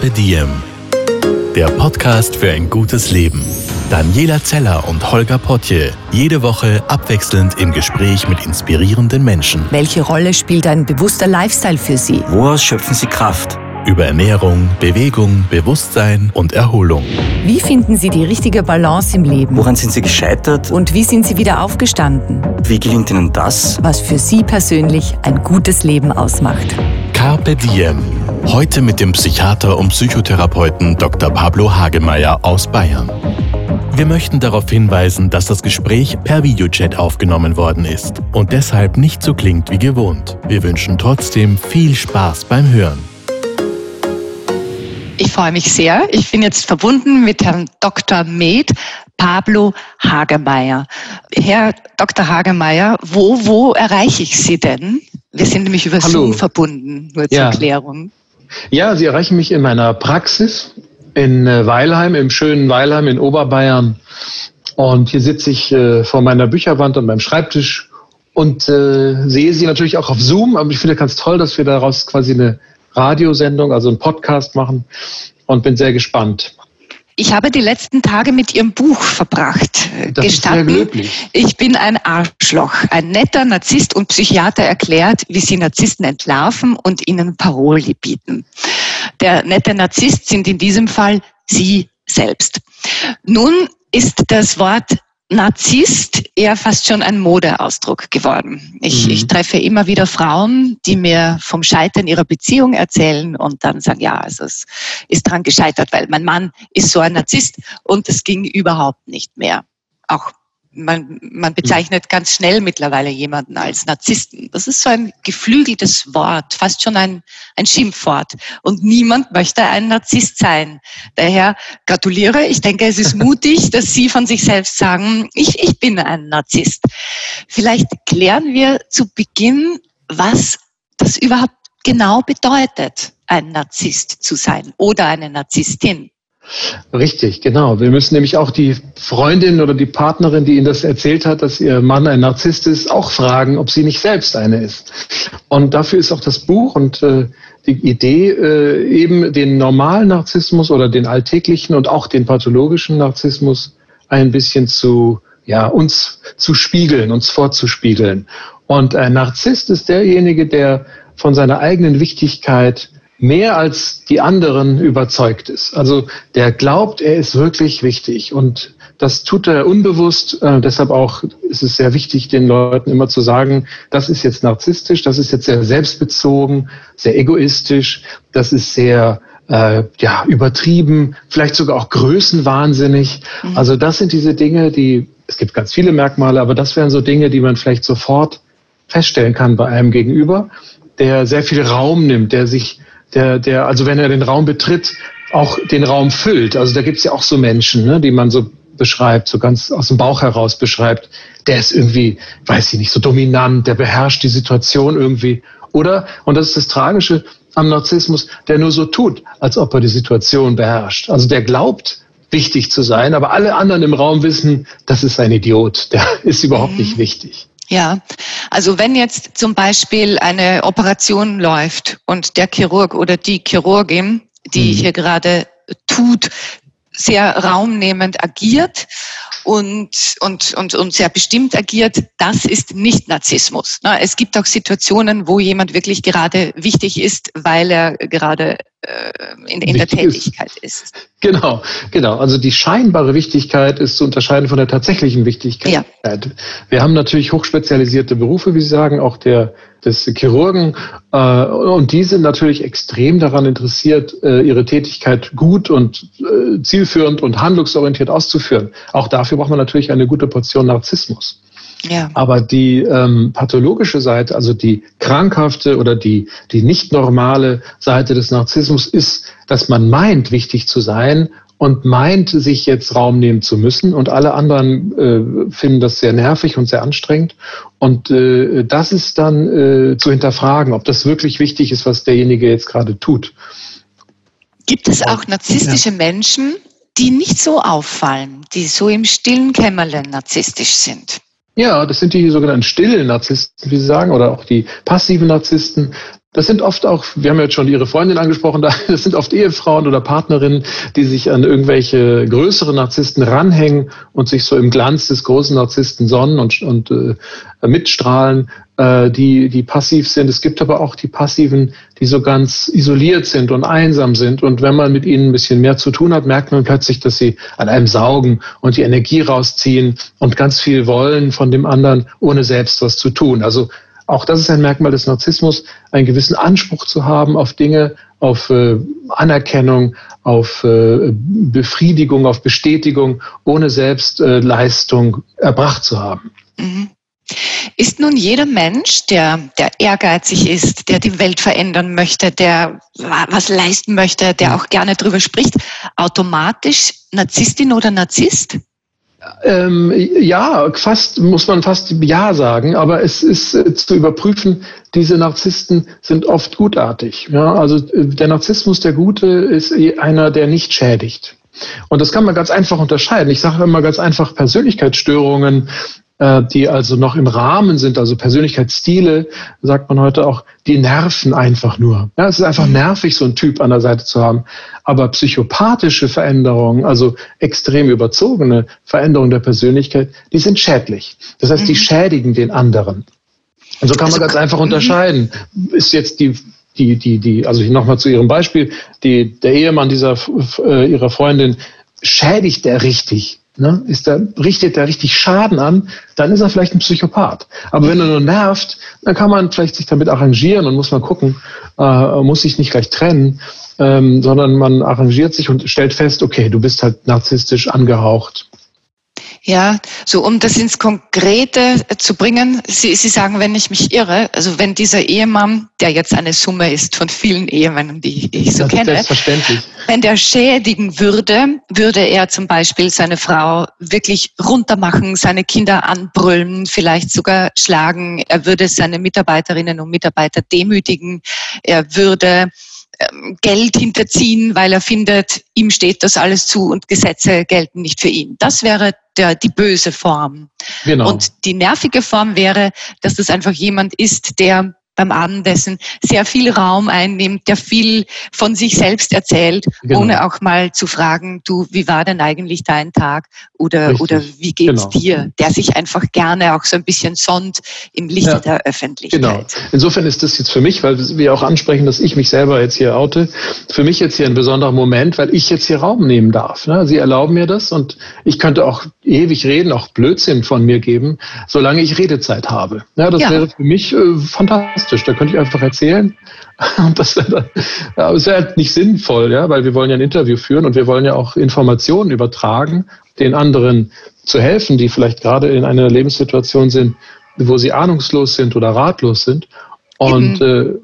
Carpe Diem. Der Podcast für ein gutes Leben. Daniela Zeller und Holger Potje. Jede Woche abwechselnd im Gespräch mit inspirierenden Menschen. Welche Rolle spielt ein bewusster Lifestyle für Sie? Woraus schöpfen Sie Kraft? Über Ernährung, Bewegung, Bewusstsein und Erholung. Wie finden Sie die richtige Balance im Leben? Woran sind Sie gescheitert? Und wie sind Sie wieder aufgestanden? Wie gelingt Ihnen das? Was für Sie persönlich ein gutes Leben ausmacht. Carpe Diem. Heute mit dem Psychiater und Psychotherapeuten Dr. Pablo Hagemeyer aus Bayern. Wir möchten darauf hinweisen, dass das Gespräch per Videochat aufgenommen worden ist und deshalb nicht so klingt wie gewohnt. Wir wünschen trotzdem viel Spaß beim Hören. Ich freue mich sehr. Ich bin jetzt verbunden mit Herrn Dr. Med Pablo Hagemeyer. Herr Dr. Hagemeyer, wo, wo erreiche ich Sie denn? Wir sind nämlich über Hallo. Zoom verbunden, nur zur Ja. Erklärung. Ja, Sie erreichen mich in meiner Praxis in äh, Weilheim, im schönen Weilheim in Oberbayern. Und hier sitze ich äh, vor meiner Bücherwand und meinem Schreibtisch und äh, sehe Sie natürlich auch auf Zoom. Aber ich finde ganz toll, dass wir daraus quasi eine Radiosendung, also einen Podcast machen und bin sehr gespannt. Ich habe die letzten Tage mit Ihrem Buch verbracht. Das ist sehr Gestatten, ich bin ein Arschloch. Ein netter Narzisst und Psychiater erklärt, wie sie Narzissten entlarven und ihnen Paroli bieten. Der nette Narzisst sind in diesem Fall Sie selbst. Nun ist das Wort Narzisst eher fast schon ein Modeausdruck geworden. Ich, Mhm. ich treffe immer wieder Frauen, die mir vom Scheitern ihrer Beziehung erzählen und dann sagen, ja, also es ist daran gescheitert, weil mein Mann ist so ein Narzisst und es ging überhaupt nicht mehr. Auch man, man bezeichnet ganz schnell mittlerweile jemanden als Narzissten. Das ist so ein geflügeltes Wort, fast schon ein, ein Schimpfwort. Und niemand möchte ein Narzisst sein. Daher gratuliere. Ich denke, es ist mutig, dass Sie von sich selbst sagen, ich, ich bin ein Narzisst. Vielleicht klären wir zu Beginn, was das überhaupt genau bedeutet, ein Narzisst zu sein oder eine Narzisstin. Richtig, genau. Wir müssen nämlich auch die Freundin oder die Partnerin, die Ihnen das erzählt hat, dass ihr Mann ein Narzisst ist, auch fragen, ob sie nicht selbst eine ist. Und dafür ist auch das Buch und äh, die Idee, äh, eben den normalen Narzissmus oder den alltäglichen und auch den pathologischen Narzissmus ein bisschen zu, ja, uns zu spiegeln, uns vorzuspiegeln. Und ein Narzisst ist derjenige, der von seiner eigenen Wichtigkeit mehr als die anderen überzeugt ist. Also der glaubt, er ist wirklich wichtig und das tut er unbewusst. Äh, deshalb auch ist es sehr wichtig, den Leuten immer zu sagen, das ist jetzt narzisstisch, das ist jetzt sehr selbstbezogen, sehr egoistisch, das ist sehr äh, ja, übertrieben, vielleicht sogar auch größenwahnsinnig. Also das sind diese Dinge, die, es gibt ganz viele Merkmale, aber das wären so Dinge, die man vielleicht sofort feststellen kann bei einem Gegenüber, der sehr viel Raum nimmt, der sich, der, der, also wenn er den Raum betritt, auch den Raum füllt. Also da gibt's ja auch so Menschen, ne, die man so beschreibt, so ganz aus dem Bauch heraus beschreibt. Der ist irgendwie, weiß ich nicht, so dominant, der beherrscht die Situation irgendwie. Oder, und das ist das Tragische am Narzissmus, der nur so tut, als ob er die Situation beherrscht. Also der glaubt, wichtig zu sein, aber alle anderen im Raum wissen, das ist ein Idiot, der ist überhaupt nicht wichtig. Ja, also wenn jetzt zum Beispiel eine Operation läuft und der Chirurg oder die Chirurgin, die Mhm. hier gerade tut, sehr raumnehmend agiert und, und, und, und sehr bestimmt agiert, das ist nicht Narzissmus. Es gibt auch Situationen, wo jemand wirklich gerade wichtig ist, weil er gerade äh, in, in der Wichtig ist. Tätigkeit ist. Genau, genau. Also die scheinbare Wichtigkeit ist zu unterscheiden von der tatsächlichen Wichtigkeit. Ja. Wir haben natürlich hochspezialisierte Berufe, wie Sie sagen, auch der des Chirurgen, äh, und die sind natürlich extrem daran interessiert, äh, ihre Tätigkeit gut und äh, zielführend und handlungsorientiert auszuführen. Auch dafür braucht man natürlich eine gute Portion Narzissmus. Ja. Aber die ähm, pathologische Seite, also die krankhafte oder die, die nicht normale Seite des Narzissmus ist, dass man meint, wichtig zu sein und meint, sich jetzt Raum nehmen zu müssen. Und alle anderen äh, finden das sehr nervig und sehr anstrengend. Und äh, das ist dann äh, zu hinterfragen, ob das wirklich wichtig ist, was derjenige jetzt gerade tut. Gibt es auch narzisstische Menschen, die nicht so auffallen, die so im stillen Kämmerlein narzisstisch sind? Ja, das sind die sogenannten stillen Narzissten, wie Sie sagen, oder auch die passiven Narzissten. Das sind oft auch, wir haben jetzt schon Ihre Freundin angesprochen, das sind oft Ehefrauen oder Partnerinnen, die sich an irgendwelche größeren Narzissten ranhängen und sich so im Glanz des großen Narzissten sonnen und, und äh, mitstrahlen, äh, die, die passiv sind. Es gibt aber auch die Passiven, die so ganz isoliert sind und einsam sind. Und wenn man mit ihnen ein bisschen mehr zu tun hat, merkt man plötzlich, dass sie an einem saugen und die Energie rausziehen und ganz viel wollen von dem anderen, ohne selbst was zu tun. Also auch das ist ein Merkmal des Narzissmus, einen gewissen Anspruch zu haben auf Dinge, auf äh, Anerkennung, auf äh, Befriedigung, auf Bestätigung, ohne selbst äh, Leistung erbracht zu haben. Mhm. Ist nun jeder Mensch, der, der ehrgeizig ist, der die Welt verändern möchte, der was leisten möchte, der mhm. auch gerne darüber spricht, automatisch Narzisstin oder Narzisst? Ähm, ja, fast muss man fast ja sagen, aber es ist äh, zu überprüfen, diese Narzissten sind oft gutartig. Ja? Also äh, der Narzissmus, der Gute, ist eh einer, der nicht schädigt. Und das kann man ganz einfach unterscheiden. Ich sage immer ganz einfach Persönlichkeitsstörungen äh, die also noch im Rahmen sind, also Persönlichkeitsstile, sagt man heute auch, die nerven einfach nur. Ja, es ist einfach nervig, so einen Typ an der Seite zu haben. Aber psychopathische Veränderungen, also extrem überzogene Veränderungen der Persönlichkeit, die sind schädlich. Das heißt, die mhm. schädigen den anderen. Und so kann man also, ganz einfach mhm. unterscheiden. Ist jetzt die die, die, die, also nochmal zu Ihrem Beispiel, die, der Ehemann dieser, äh, Ihrer Freundin, schädigt er richtig? Ne, ist der, richtet er richtig Schaden an, dann ist er vielleicht ein Psychopath. Aber wenn er nur nervt, dann kann man vielleicht sich damit arrangieren und muss mal gucken, äh, muss sich nicht gleich trennen, ähm, sondern man arrangiert sich und stellt fest, okay, du bist halt narzisstisch angehaucht. Ja, so um das ins Konkrete zu bringen, Sie, Sie sagen, wenn ich mich irre, also wenn dieser Ehemann, der jetzt eine Summe ist von vielen Ehemännern, die ich so das kenne, wenn der schädigen würde, würde er zum Beispiel seine Frau wirklich runtermachen, seine Kinder anbrüllen, vielleicht sogar schlagen, er würde seine Mitarbeiterinnen und Mitarbeiter demütigen, er würde ähm, Geld hinterziehen, weil er findet, ihm steht das alles zu und Gesetze gelten nicht für ihn. Das wäre der, die böse Form. Genau. Und die nervige Form wäre, dass das einfach jemand ist, der beim Abendessen sehr viel Raum einnimmt, der viel von sich selbst erzählt, genau. ohne auch mal zu fragen, du, wie war denn eigentlich dein Tag oder, oder wie geht's genau. dir? Der sich einfach gerne auch so ein bisschen sonnt im Lichte ja. der Öffentlichkeit. Genau. Insofern ist das jetzt für mich, weil wir auch ansprechen, dass ich mich selber jetzt hier oute, für mich jetzt hier ein besonderer Moment, weil ich jetzt hier Raum nehmen darf. Ne? Sie erlauben mir das und ich könnte auch ewig reden, auch Blödsinn von mir geben, solange ich Redezeit habe. Ja, das ja. wäre für mich äh, fantastisch. Da könnte ich einfach erzählen. Und das wäre, ja, das wäre halt nicht sinnvoll, ja, weil wir wollen ja ein Interview führen und wir wollen ja auch Informationen übertragen, den anderen zu helfen, die vielleicht gerade in einer Lebenssituation sind, wo sie ahnungslos sind oder ratlos sind. Und äh,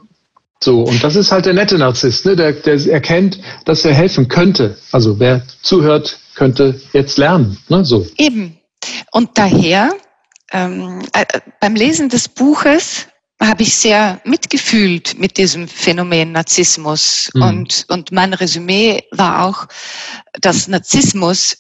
so, und das ist halt der nette Narzisst, ne? der, der erkennt, dass er helfen könnte. Also wer zuhört, könnte jetzt lernen. Ne? So. Eben. Und daher, ähm, äh, beim Lesen des Buches habe ich sehr mitgefühlt mit diesem Phänomen Narzissmus. Mhm. Und, und mein Resümee war auch, dass Narzissmus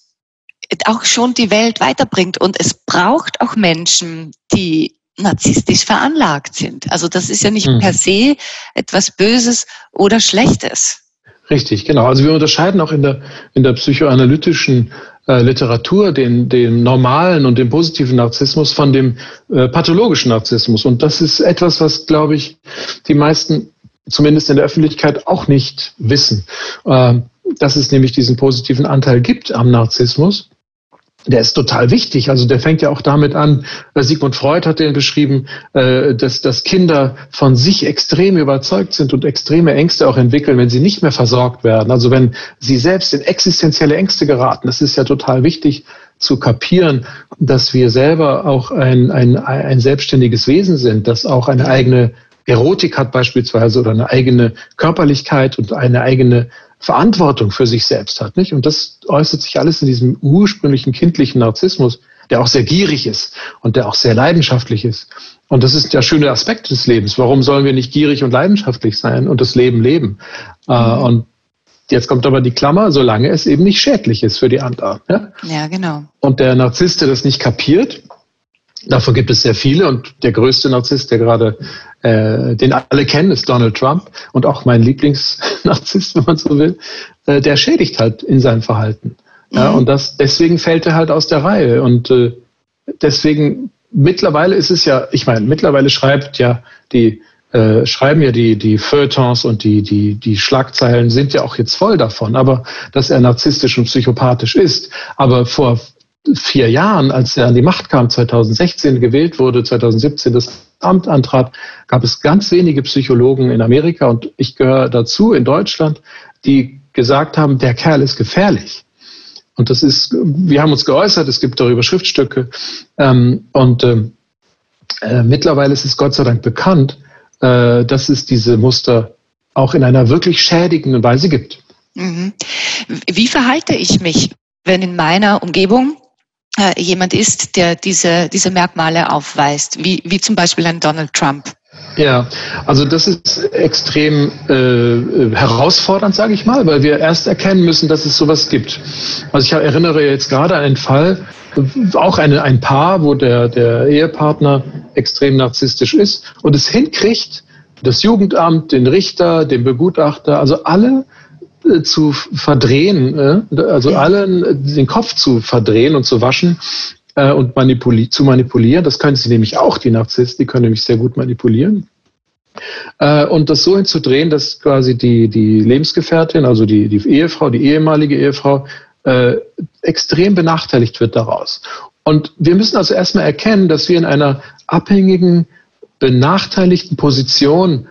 auch schon die Welt weiterbringt. Und es braucht auch Menschen, die narzisstisch veranlagt sind. Also das ist ja nicht mhm. per se etwas Böses oder Schlechtes. Richtig, genau. Also wir unterscheiden auch in der, in der psychoanalytischen äh, Literatur den, den normalen und den positiven Narzissmus von dem äh, pathologischen Narzissmus. Und das ist etwas, was, glaube ich, die meisten zumindest in der Öffentlichkeit auch nicht wissen. Äh, dass es nämlich diesen positiven Anteil gibt am Narzissmus der ist total wichtig. Also der fängt ja auch damit an, äh, Sigmund Freud hat den beschrieben, äh, dass, dass Kinder von sich extrem überzeugt sind und extreme Ängste auch entwickeln, wenn sie nicht mehr versorgt werden. Also wenn sie selbst in existenzielle Ängste geraten. Das ist ja total wichtig zu kapieren, dass wir selber auch ein, ein, ein selbstständiges Wesen sind, das auch eine eigene Erotik hat beispielsweise oder eine eigene Körperlichkeit und eine eigene Verantwortung für sich selbst hat. Nicht? Und das äußert sich alles in diesem ursprünglichen kindlichen Narzissmus, der auch sehr gierig ist und der auch sehr leidenschaftlich ist. Und das ist der schöne Aspekt des Lebens. Warum sollen wir nicht gierig und leidenschaftlich sein und das Leben leben? Äh, mhm. Und jetzt kommt aber die Klammer, solange es eben nicht schädlich ist für die anderen. Ja, ja genau. Und der Narzisst, der das nicht kapiert, Davon gibt es sehr viele und der größte Narzisst, der gerade, äh, den alle kennen, ist Donald Trump und auch mein Lieblingsnarzisst, wenn man so will, äh, der schädigt halt in seinem Verhalten. Ja, mhm. und das, deswegen fällt er halt aus der Reihe und äh, deswegen mittlerweile ist es ja, ich meine, mittlerweile schreibt ja die äh, schreiben ja die, die Feuilletons und die, die, die Schlagzeilen sind ja auch jetzt voll davon, aber dass er narzisstisch und psychopathisch ist. Aber vor vier Jahren, als er an die Macht kam, 2016 gewählt wurde, 2017 das Amt antrat, gab es ganz wenige Psychologen in Amerika und ich gehöre dazu in Deutschland, die gesagt haben, der Kerl ist gefährlich. Und das ist, wir haben uns geäußert, es gibt darüber Schriftstücke. Ähm, und ähm, äh, mittlerweile ist es Gott sei Dank bekannt, äh, dass es diese Muster auch in einer wirklich schädigenden Weise gibt. Mhm. Wie verhalte ich mich, wenn in meiner Umgebung äh, jemand ist, der diese, diese Merkmale aufweist, wie, wie zum Beispiel ein Donald Trump? Ja, also das ist extrem äh, herausfordernd, sage ich mal, weil wir erst erkennen müssen, dass es sowas gibt. Also ich erinnere jetzt gerade an einen Fall, auch eine, ein Paar, wo der, der Ehepartner extrem narzisstisch ist und es hinkriegt, das Jugendamt, den Richter, den Begutachter, also alle zu verdrehen, äh, also allen den Kopf zu verdrehen und zu waschen äh, und manipuli zu manipulieren. Das können sie nämlich auch, die Narzissten, die können nämlich sehr gut manipulieren. Äh, und das so hinzudrehen, dass quasi die, die Lebensgefährtin, also die, die Ehefrau, die ehemalige Ehefrau, äh, extrem benachteiligt wird daraus. Und wir müssen also erstmal erkennen, dass wir in einer abhängigen, benachteiligten Position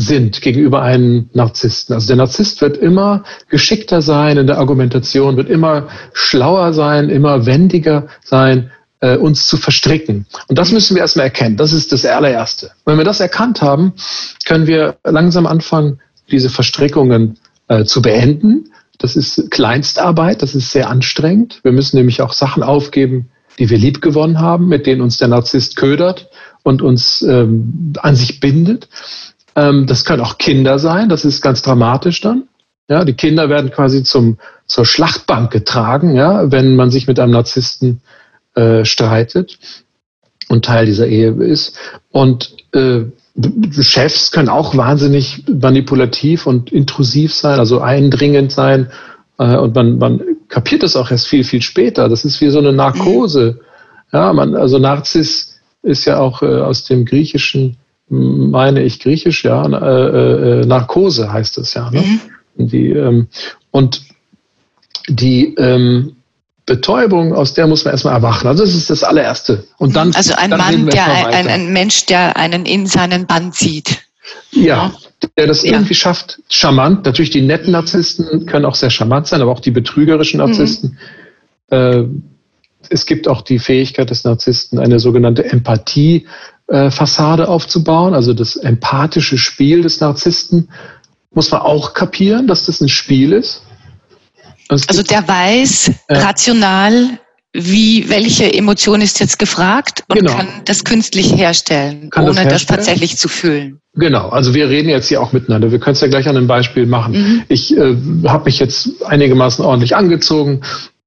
sind gegenüber einem Narzissten. Also der Narzisst wird immer geschickter sein in der Argumentation, wird immer schlauer sein, immer wendiger sein, äh, uns zu verstricken. Und das müssen wir erstmal erkennen. Das ist das allererste. Wenn wir das erkannt haben, können wir langsam anfangen, diese Verstrickungen äh, zu beenden. Das ist Kleinstarbeit, das ist sehr anstrengend. Wir müssen nämlich auch Sachen aufgeben, die wir liebgewonnen haben, mit denen uns der Narzisst ködert und uns ähm, an sich bindet. Ähm, das können auch Kinder sein, das ist ganz dramatisch dann. Ja, die Kinder werden quasi zum, zur Schlachtbank getragen, ja, wenn man sich mit einem Narzissten äh, streitet und Teil dieser Ehe ist. Und äh, Chefs können auch wahnsinnig manipulativ und intrusiv sein, also eindringend sein. Äh, und man, man kapiert das auch erst viel, viel später. Das ist wie so eine Narkose. Ja, man, also Narzis ist ja auch äh, aus dem Griechischen meine ich griechisch, ja, äh, äh, Narkose heißt es ja. Ne? Mhm. Die, ähm, und die ähm, Betäubung, aus der muss man erstmal erwachen. Also das ist das allererste. Und dann, also ein dann Mann, der ein, ein, Mensch, der einen in seinen Bann zieht. Ja, der das ja. irgendwie schafft, charmant. Natürlich die netten Narzissten können auch sehr charmant sein, aber auch die betrügerischen Narzissten. Mhm. Äh, es gibt auch die Fähigkeit des Narzissten, eine sogenannte Empathie äh, Fassade aufzubauen, also das empathische Spiel des Narzissten, muss man auch kapieren, dass das ein Spiel ist. Also der weiß äh, rational, wie, welche Emotion ist jetzt gefragt und genau. kann das künstlich herstellen, kann ohne das, herstellen. das, tatsächlich zu fühlen. Genau, also wir reden jetzt hier auch miteinander. Wir können es ja gleich an einem Beispiel machen. Mhm. Ich äh, habe mich jetzt einigermaßen ordentlich angezogen,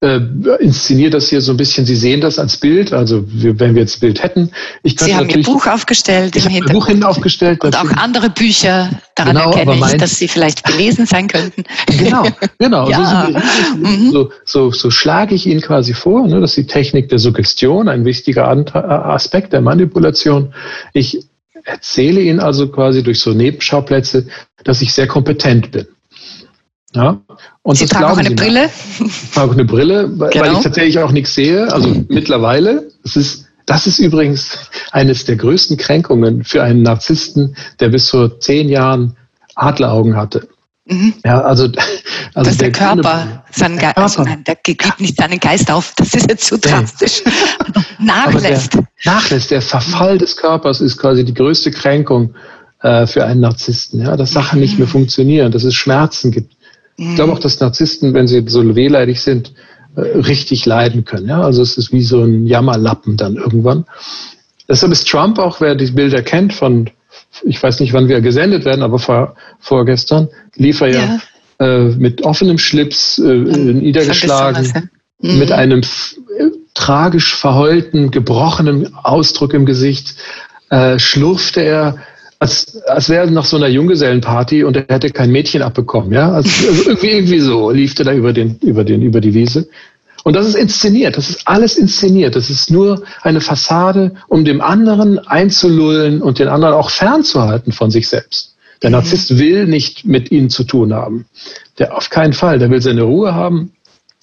äh, inszeniere das hier so ein bisschen. Sie sehen das als Bild, also wir, wenn wir jetzt Bild hätten. Ich Sie haben Ihr Buch aufgestellt ich im Hintergrund. Buch hinten aufgestellt. Und auch andere Bücher, daran genau, erkenne ich, dass Sie vielleicht gelesen sein könnten. Genau, genau. ja. so, mhm. so, so, so, schlage ich Ihnen quasi vor, ne, das ist die Technik der Suggestion, ein wichtiger Aspekt der Manipulation. Ich erzähle Ihnen also quasi durch so Nebenschauplätze, dass ich sehr kompetent bin. Ja? Und Sie tragen auch eine Sie Brille? Ich trage eine Brille, weil, genau. weil ich tatsächlich auch nichts sehe. Also mittlerweile, das ist, das ist übrigens eines der größten Kränkungen für einen Narzissten, der bis vor zehn Jahren Adleraugen hatte. Mhm. Ja, also, also Dass der, der Körper, sein der, Körper. Also nein, der gibt nicht seinen Geist auf, das ist jetzt zu drastisch. nachlässt. Der, nachlässt. Der Verfall des Körpers ist quasi die größte Kränkung äh, für einen Narzissten, ja, dass Sachen nicht mehr mhm. funktionieren, dass es Schmerzen gibt. Ich glaube auch, dass Narzissten, wenn sie so wehleidig sind, äh, richtig leiden können. Ja? Also es ist wie so ein Jammerlappen dann irgendwann. Deshalb ist Trump auch, wer die Bilder kennt von, ich weiß nicht, wann wir gesendet werden, aber vor, vorgestern lief er ja, ja äh, mit offenem Schlips, äh, niedergeschlagen, mhm. mit einem tragisch verheulten, gebrochenen Ausdruck im Gesicht äh, schlurfte er, als, als wäre er nach so einer Junggesellenparty und er hätte kein Mädchen abbekommen. Ja? Also, also irgendwie, irgendwie so lief er da über, den, über, den, über die Wiese. Und das ist inszeniert, das ist alles inszeniert. Das ist nur eine Fassade, um dem anderen einzulullen und den anderen auch fernzuhalten von sich selbst. Der mhm. Narzisst will nicht mit ihnen zu tun haben. Der auf keinen Fall. Der will seine Ruhe haben.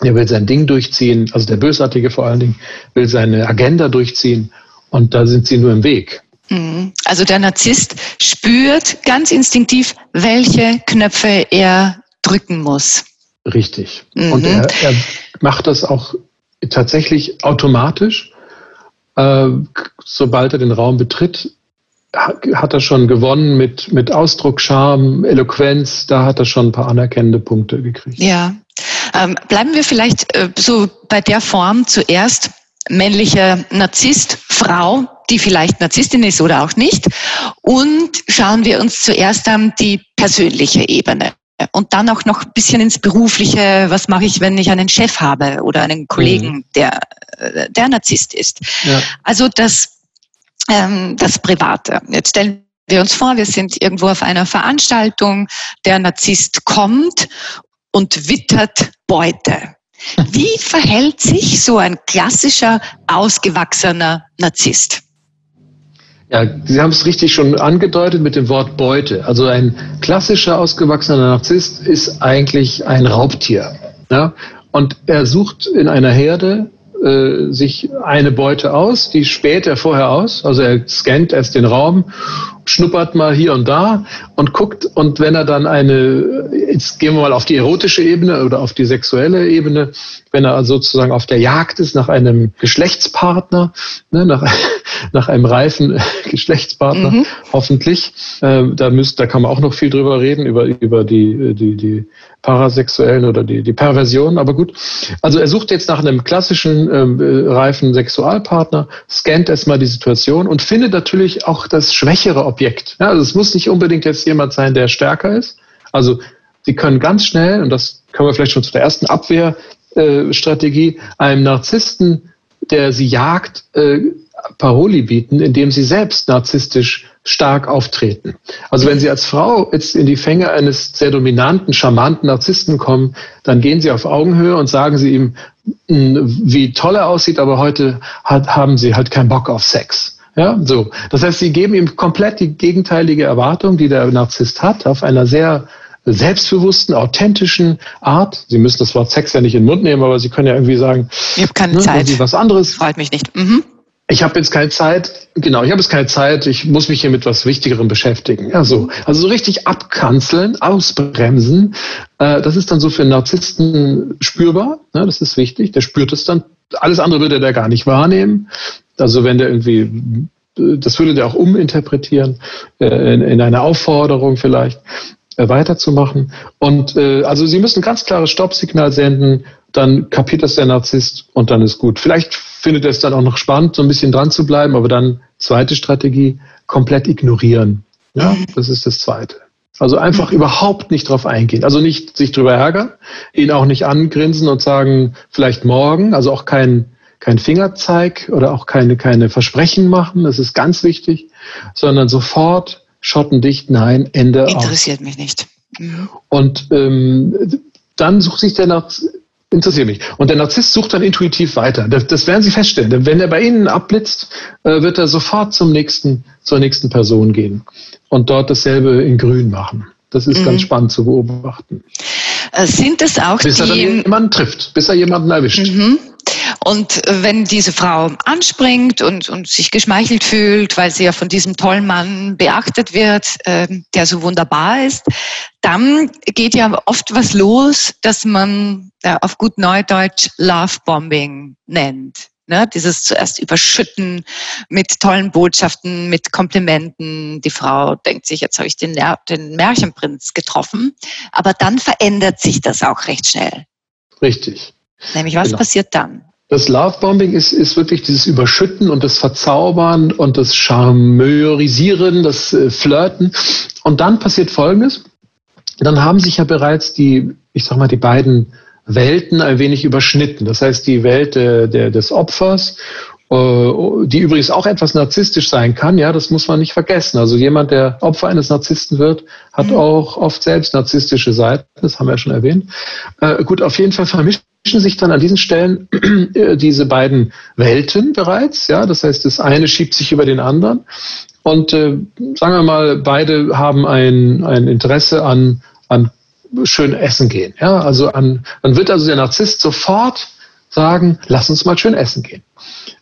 Der will sein Ding durchziehen. Also der Bösartige vor allen Dingen will seine Agenda durchziehen. Und da sind sie nur im Weg. Mhm. Also der Narzisst spürt ganz instinktiv, welche Knöpfe er drücken muss. Richtig. Mhm. Und er, er, macht das auch tatsächlich automatisch. Äh, sobald er den Raum betritt, hat er schon gewonnen mit, mit Ausdruck, Charme, Eloquenz. Da hat er schon ein paar anerkennende Punkte gekriegt. Ja. Ähm, bleiben wir vielleicht äh, so bei der Form zuerst männlicher Narzisst, Frau, die vielleicht Narzisstin ist oder auch nicht. Und schauen wir uns zuerst an die persönliche Ebene. Und dann auch noch ein bisschen ins Berufliche, was mache ich, wenn ich einen Chef habe oder einen Kollegen, mhm. der, äh, der Narzisst ist. Ja. Also das, ähm, das Private. Jetzt stellen wir uns vor, wir sind irgendwo auf einer Veranstaltung, der Narzisst kommt und wittert Beute. Wie verhält sich so ein klassischer, ausgewachsener Narzisst? Ja, Sie haben es richtig schon angedeutet mit dem Wort Beute. Also ein klassischer ausgewachsener Narzisst ist eigentlich ein Raubtier. Ja? Und er sucht in einer Herde äh, sich eine Beute aus, die späht er vorher aus. Also er scannt erst den Raum, schnuppert mal hier und da und guckt. Und wenn er dann eine, jetzt gehen wir mal auf die erotische Ebene oder auf die sexuelle Ebene, wenn er also sozusagen auf der Jagd ist nach einem Geschlechtspartner, ne, nach, nach einem reifen Geschlechtspartner, mhm. hoffentlich. Äh, da, müsst, da kann man auch noch viel drüber reden, über, über die, die, die Parasexuellen oder die, die Perversion. Aber gut, also er sucht jetzt nach einem klassischen äh, reifen Sexualpartner, scannt erstmal die Situation und findet natürlich auch das schwächere Objekt. Ja, also es muss nicht unbedingt jetzt jemand sein, der stärker ist. Also Sie können ganz schnell, und das können wir vielleicht schon zu der ersten Abwehrstrategie, einem Narzissten, der sie jagt, äh, Paroli bieten, indem sie selbst narzisstisch stark auftreten. Also wenn Sie als Frau jetzt in die Fänge eines sehr dominanten, charmanten Narzissten kommen, dann gehen Sie auf Augenhöhe und sagen Sie ihm, hm, wie toll er aussieht, aber heute hat, haben Sie halt keinen Bock auf Sex. Ja, so. Das heißt, Sie geben ihm komplett die gegenteilige Erwartung, die der Narzisst hat, auf einer sehr selbstbewussten, authentischen Art. Sie müssen das Wort Sex ja nicht in den Mund nehmen, aber Sie können ja irgendwie sagen, ich habe keine ne, Zeit. was anderes. Freut mich nicht. Mhm ich habe jetzt keine Zeit, genau, ich habe jetzt keine Zeit, ich muss mich hier mit was Wichtigerem beschäftigen. Ja, so. Also so richtig abkanzeln, ausbremsen, äh, das ist dann so für Narzissten spürbar, ne, das ist wichtig, der spürt es dann. Alles andere würde der gar nicht wahrnehmen. Also wenn der irgendwie, das würde der auch uminterpretieren, äh, in, in eine Aufforderung vielleicht äh, weiterzumachen. Und äh, also Sie müssen ein ganz klares Stoppsignal senden, dann kapiert das der Narzisst und dann ist gut. Vielleicht findet er es dann auch noch spannend, so ein bisschen dran zu bleiben, aber dann zweite Strategie, komplett ignorieren. Ja, das ist das zweite. Also einfach überhaupt nicht drauf eingehen. Also nicht sich drüber ärgern, ihn auch nicht angrinsen und sagen, vielleicht morgen, also auch kein, kein Fingerzeig oder auch keine, keine Versprechen machen, das ist ganz wichtig, sondern sofort schottendicht, nein, Ende. Interessiert aus. mich nicht. Mhm. Und ähm, dann sucht sich der nach interessiert mich. Und der Narzisst sucht dann intuitiv weiter. Das, das werden Sie feststellen. Wenn er bei Ihnen abblitzt, äh, wird er sofort zum nächsten, zur nächsten Person gehen und dort dasselbe in Grün machen. Das ist mhm. ganz spannend zu beobachten. Äh, sind es auch bis die... Bis er dann jemanden trifft, bis er jemanden erwischt. Mhm. Und wenn diese Frau anspringt und, und sich geschmeichelt fühlt, weil sie ja von diesem tollen Mann beachtet wird, äh, der so wunderbar ist, dann geht ja oft was los, dass man äh, auf gut Neudeutsch Lovebombing nennt. Ne, dieses zuerst überschütten mit tollen Botschaften, mit Komplimenten. Die Frau denkt sich, jetzt habe ich den, den Märchenprinz getroffen. Aber dann verändert sich das auch recht schnell. Richtig. Nämlich, was genau. passiert dann? Das Lovebombing ist, ist wirklich dieses Überschütten und das Verzaubern und das Charmeurisieren, das äh, Flirten. Und dann passiert Folgendes. Dann haben sich ja bereits die, ich sag mal, die beiden Welten ein wenig überschnitten. Das heißt, die Welt äh, der, des Opfers äh, die übrigens auch etwas narzisstisch sein kann, ja, das muss man nicht vergessen. Also jemand, der Opfer eines Narzissten wird, hat mhm. auch oft selbst narzisstische Seiten, das haben wir ja schon erwähnt. Äh, gut, auf jeden Fall vermischen sich dann an diesen Stellen äh, diese beiden Welten bereits, ja, das heißt, das eine schiebt sich über den anderen und äh, sagen wir mal, beide haben ein, ein Interesse an, an schön essen gehen, ja, also an, dann wird also der Narzisst sofort sagen, lass uns mal schön essen gehen.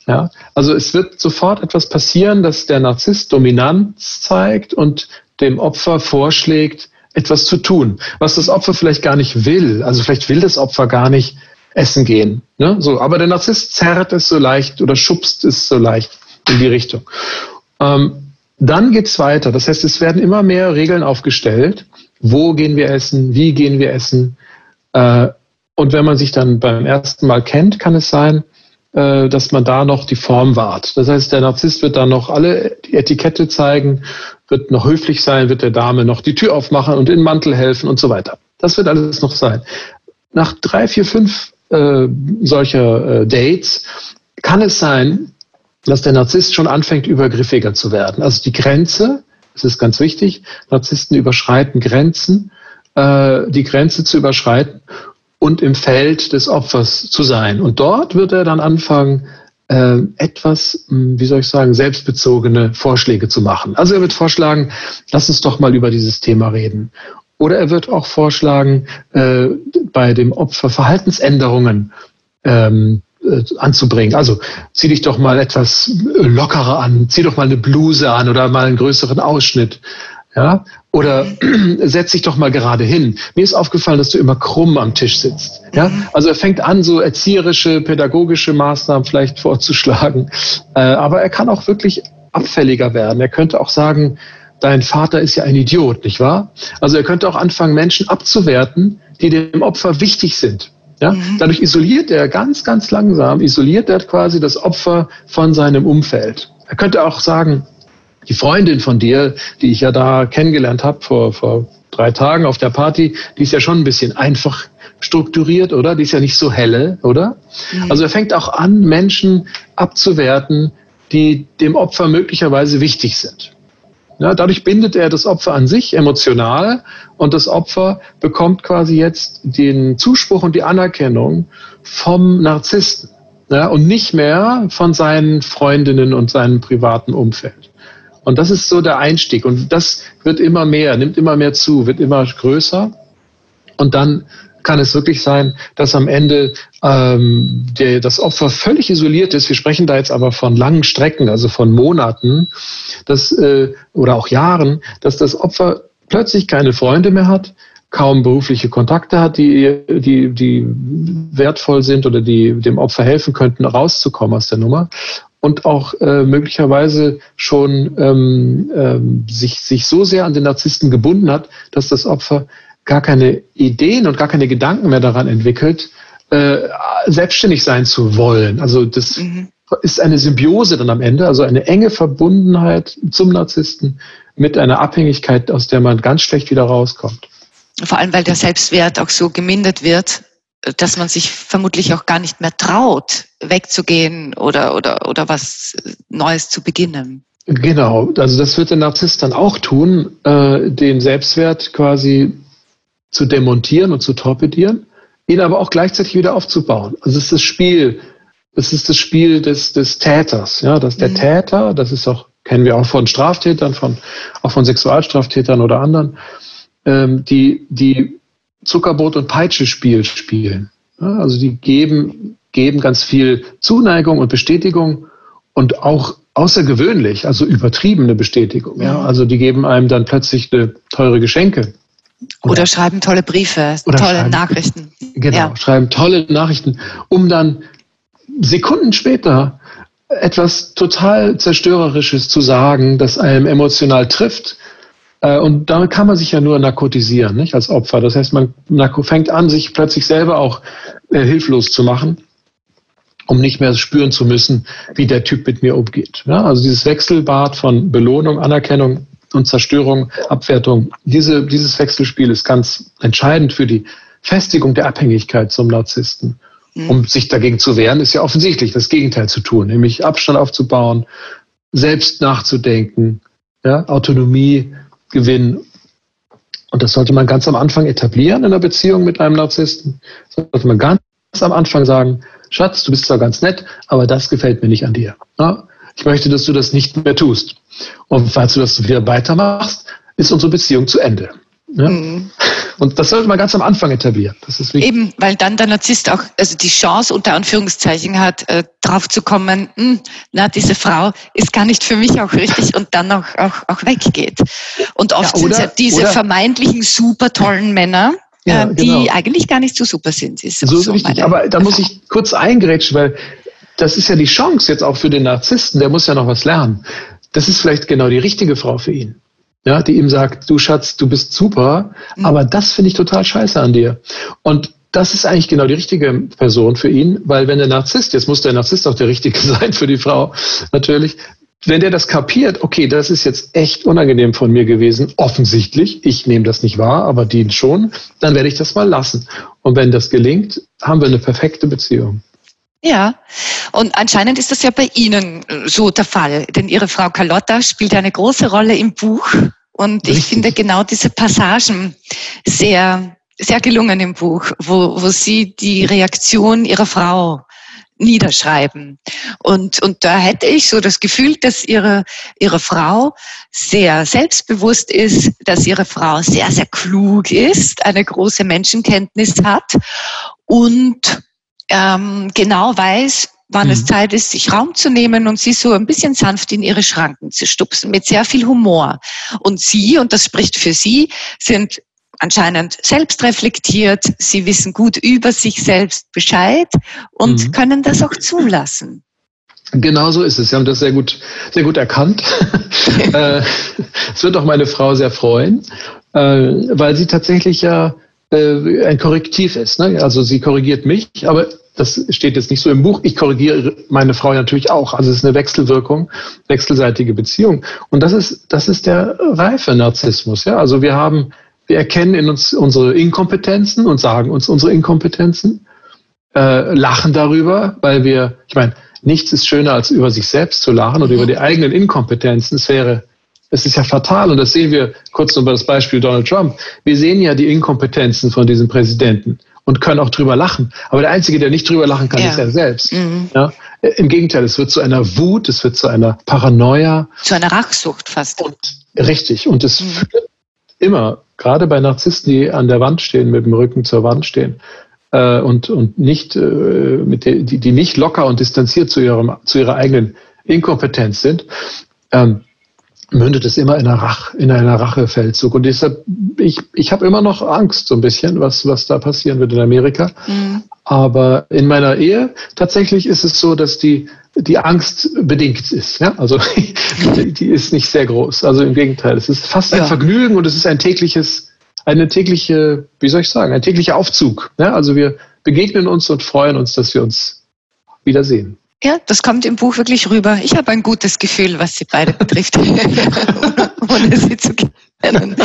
Ja, also es wird sofort etwas passieren, dass der Narzisst Dominanz zeigt und dem Opfer vorschlägt, etwas zu tun, was das Opfer vielleicht gar nicht will. Also vielleicht will das Opfer gar nicht essen gehen. Ne? So, aber der Narzisst zerrt es so leicht oder schubst es so leicht in die Richtung. Ähm, dann geht's weiter. Das heißt, es werden immer mehr Regeln aufgestellt. Wo gehen wir essen? Wie gehen wir essen? Äh, und wenn man sich dann beim ersten Mal kennt, kann es sein, äh, dass man da noch die Form wahrt. Das heißt, der Narzisst wird dann noch alle die Etikette zeigen, wird noch höflich sein, wird der Dame noch die Tür aufmachen und in den Mantel helfen und so weiter. Das wird alles noch sein. Nach drei, vier, fünf äh, solcher äh, Dates kann es sein, dass der Narzisst schon anfängt, übergriffiger zu werden. Also die Grenze, das ist ganz wichtig, Narzissten überschreiten Grenzen, äh, die Grenze zu überschreiten und im Feld des Opfers zu sein. Und dort wird er dann anfangen, äh, etwas, hm, wie soll ich sagen, selbstbezogene Vorschläge zu machen. Also er wird vorschlagen, lass uns doch mal über dieses Thema reden. Oder er wird auch vorschlagen, äh, bei dem Opfer Verhaltensänderungen ähm, äh, anzubringen. Also zieh dich doch mal etwas lockerer an, zieh doch mal eine Bluse an oder mal einen größeren Ausschnitt. Ja? Oder setz dich doch mal gerade hin. Mir ist aufgefallen, dass du immer krumm am Tisch sitzt. Ja? Mhm. Also er fängt an, so erzieherische, pädagogische Maßnahmen vielleicht vorzuschlagen. Äh, aber er kann auch wirklich abfälliger werden. Er könnte auch sagen, dein Vater ist ja ein Idiot, nicht wahr? Also er könnte auch anfangen, Menschen abzuwerten, die dem Opfer wichtig sind. Ja? Mhm. Dadurch isoliert er ganz, ganz langsam, isoliert er quasi das Opfer von seinem Umfeld. Er könnte auch sagen, die Freundin von dir, die ich ja da kennengelernt habe vor, vor drei Tagen auf der Party, die ist ja schon ein bisschen einfach strukturiert, oder? Die ist ja nicht so helle, oder? Mhm. Also er fängt auch an, Menschen abzuwerten, die dem Opfer möglicherweise wichtig sind. Ja, dadurch bindet er das Opfer an sich emotional und das Opfer bekommt quasi jetzt den Zuspruch und die Anerkennung vom Narzissten ja, und nicht mehr von seinen Freundinnen und seinem privaten Umfeld. Und das ist so der Einstieg. Und das wird immer mehr, nimmt immer mehr zu, wird immer größer. Und dann kann es wirklich sein, dass am Ende ähm, der, das Opfer völlig isoliert ist. Wir sprechen da jetzt aber von langen Strecken, also von Monaten dass, äh, oder auch Jahren, dass das Opfer plötzlich keine Freunde mehr hat, kaum berufliche Kontakte hat, die, die, die wertvoll sind oder die dem Opfer helfen könnten, rauszukommen aus der Nummer und auch äh, möglicherweise schon ähm, ähm, sich, sich so sehr an den Narzissten gebunden hat, dass das Opfer gar keine Ideen und gar keine Gedanken mehr daran entwickelt, äh, selbstständig sein zu wollen. Also das mhm. ist eine Symbiose dann am Ende, also eine enge Verbundenheit zum Narzissten mit einer Abhängigkeit, aus der man ganz schlecht wieder rauskommt. Vor allem, weil der Selbstwert auch so gemindert wird, dass man sich vermutlich auch gar nicht mehr traut, wegzugehen oder, oder, oder was Neues zu beginnen. Genau, also das wird der Narzisst dann auch tun, äh, den Selbstwert quasi zu demontieren und zu torpedieren, ihn aber auch gleichzeitig wieder aufzubauen. Also es ist das Spiel, es ist das Spiel des, des Täters, ja, dass der mhm. Täter, das ist auch, kennen wir auch von Straftätern, von, auch von Sexualstraftätern oder anderen, ähm, die, die Zuckerbrot- und Peitsche-Spiel spielen. Ja, also die geben, geben ganz viel Zuneigung und Bestätigung und auch außergewöhnlich, also übertriebene Bestätigung. Ja? Also die geben einem dann plötzlich eine teure Geschenke. Oder, oder schreiben tolle Briefe, tolle schreiben, Nachrichten. Genau, ja. schreiben tolle Nachrichten, um dann Sekunden später etwas total Zerstörerisches zu sagen, das einem emotional trifft äh, und damit kann man sich ja nur narkotisieren, nicht als Opfer. Das heißt, man fängt an, sich plötzlich selber auch äh, hilflos zu machen, um nicht mehr spüren zu müssen, wie der Typ mit mir umgeht. Ja, also dieses Wechselbad von Belohnung, Anerkennung und Zerstörung, Abwertung, diese, dieses Wechselspiel ist ganz entscheidend für die Festigung der Abhängigkeit zum Narzissten. Mhm. Um sich dagegen zu wehren, ist ja offensichtlich das Gegenteil zu tun, nämlich Abstand aufzubauen, selbst nachzudenken, ja, Autonomie gewinnen. Und das sollte man ganz am Anfang etablieren in einer Beziehung mit einem Narzissten. Sollte man ganz am Anfang sagen, Schatz, du bist zwar ganz nett, aber das gefällt mir nicht an dir. Ja? Ich möchte, dass du das nicht mehr tust. Und falls du das wieder weitermachst, ist unsere Beziehung zu Ende. Ja? Mhm. Und das sollte man ganz am Anfang etablieren. Eben, weil dann der Narzisst auch also die Chance unter Anführungszeichen hat, äh, drauf zu kommen, hm, na, diese Frau ist gar nicht für mich auch richtig und dann auch, auch, auch weggeht. Und oft ja, oder, sind es ja diese oder, vermeintlichen super tollen Männer, ja, äh, die genau. eigentlich gar nicht so super sind. Ist so, so richtig. Aber da muss ich kurz eingrätschen, weil das ist ja die Chance jetzt auch für den Narzissten, der muss ja noch was lernen. Das ist vielleicht genau die richtige Frau für ihn. Ja, die ihm sagt, du Schatz, du bist super, mhm. aber das finde ich total scheiße an dir. Und das ist eigentlich genau die richtige Person für ihn, weil wenn der Narzisst, jetzt muss der Narzisst auch der richtige sein für die Frau, natürlich, wenn der das kapiert, okay, das ist jetzt echt unangenehm von mir gewesen, offensichtlich, ich nehme das nicht wahr, aber die schon, dann werde ich das mal lassen. Und wenn das gelingt, haben wir eine perfekte Beziehung. Ja, und anscheinend ist das ja bei Ihnen so der Fall, denn Ihre Frau Carlotta spielt eine große Rolle im Buch und Richtig. ich finde genau diese Passagen sehr, sehr gelungen im Buch, wo, wo Sie die Reaktion Ihrer Frau niederschreiben. Und, und da hätte ich so das Gefühl, dass ihre, ihre Frau sehr selbstbewusst ist, dass ihre Frau sehr, sehr klug ist, eine große Menschenkenntnis hat und ähm, genau weiß, wann mhm. es Zeit ist, sich Raum zu nehmen und sie so ein bisschen sanft in ihre Schranken zu stupsen, mit sehr viel Humor. Und sie, und das spricht für sie, sind anscheinend selbst reflektiert, sie wissen gut über sich selbst Bescheid und mhm. können das auch zulassen. Genau so ist es. Sie haben das sehr gut, sehr gut erkannt. Äh, es wird auch meine Frau sehr freuen, äh, weil sie tatsächlich ja äh, ein Korrektiv ist. Ne? Also sie korrigiert mich, aber das steht jetzt nicht so im Buch. Ich korrigiere meine Frau natürlich auch. Also es ist eine Wechselwirkung, wechselseitige Beziehung. Und das ist, das ist der reife Narzissmus. Ja? Also wir haben, wir erkennen in uns unsere Inkompetenzen und sagen uns unsere Inkompetenzen, äh, lachen darüber, weil wir, ich meine, nichts ist schöner als über sich selbst zu lachen oder mhm. über die eigenen Inkompetenzen. Es wäre es ist ja fatal und das sehen wir kurz über das Beispiel Donald Trump. Wir sehen ja die Inkompetenzen von diesem Präsidenten und können auch drüber lachen. Aber der Einzige, der nicht drüber lachen kann, ja. ist er selbst. Mhm. Ja? Im Gegenteil, es wird zu einer Wut, es wird zu einer Paranoia. Zu einer Rachsucht fast. Und, richtig. Und es mhm. führt immer, gerade bei Narzissten, die an der Wand stehen, mit dem Rücken zur Wand stehen, äh, und, und nicht, äh, mit der, die, die nicht locker und distanziert zu, ihrem, zu ihrer eigenen Inkompetenz sind, ähm, mündet es immer in einer, Rach, in einer Rachefeldzug. Und deshalb, ich, ich habe immer noch Angst so ein bisschen, was, was da passieren wird in Amerika. Mhm. Aber in meiner Ehe tatsächlich ist es so, dass die, die Angst bedingt ist. Ja? Also die, die ist nicht sehr groß. Also im Gegenteil, es ist fast ein ja. Vergnügen und es ist ein tägliches, eine tägliche, wie soll ich sagen, ein täglicher Aufzug. Ja? Also wir begegnen uns und freuen uns, dass wir uns wiedersehen. Ja, das kommt im Buch wirklich rüber. Ich habe ein gutes Gefühl, was sie beide betrifft, ohne sie zu kennen.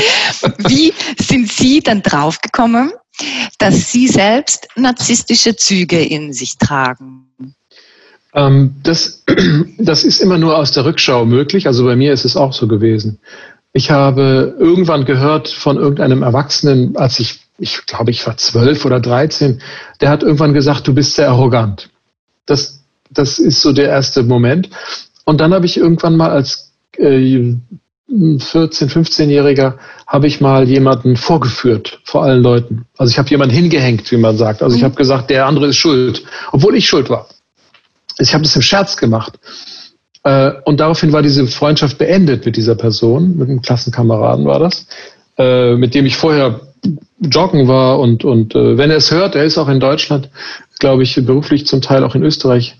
Wie sind Sie dann draufgekommen, dass Sie selbst narzisstische Züge in sich tragen? Ähm, das, das ist immer nur aus der Rückschau möglich. Also bei mir ist es auch so gewesen. Ich habe irgendwann gehört von irgendeinem Erwachsenen, als ich, ich glaube, ich war zwölf oder dreizehn, der hat irgendwann gesagt, du bist sehr arrogant. Das, das ist so der erste Moment. Und dann habe ich irgendwann mal als äh, 14, 15-Jähriger habe ich mal jemanden vorgeführt vor allen Leuten. Also ich habe jemanden hingehängt, wie man sagt. Also ich mhm. habe gesagt, der andere ist schuld, obwohl ich schuld war. Ich habe das im Scherz gemacht. Äh, und daraufhin war diese Freundschaft beendet mit dieser Person, mit einem Klassenkameraden war das, äh, mit dem ich vorher joggen war und, und äh, wenn er es hört, er ist auch in Deutschland, glaube ich, beruflich zum Teil auch in Österreich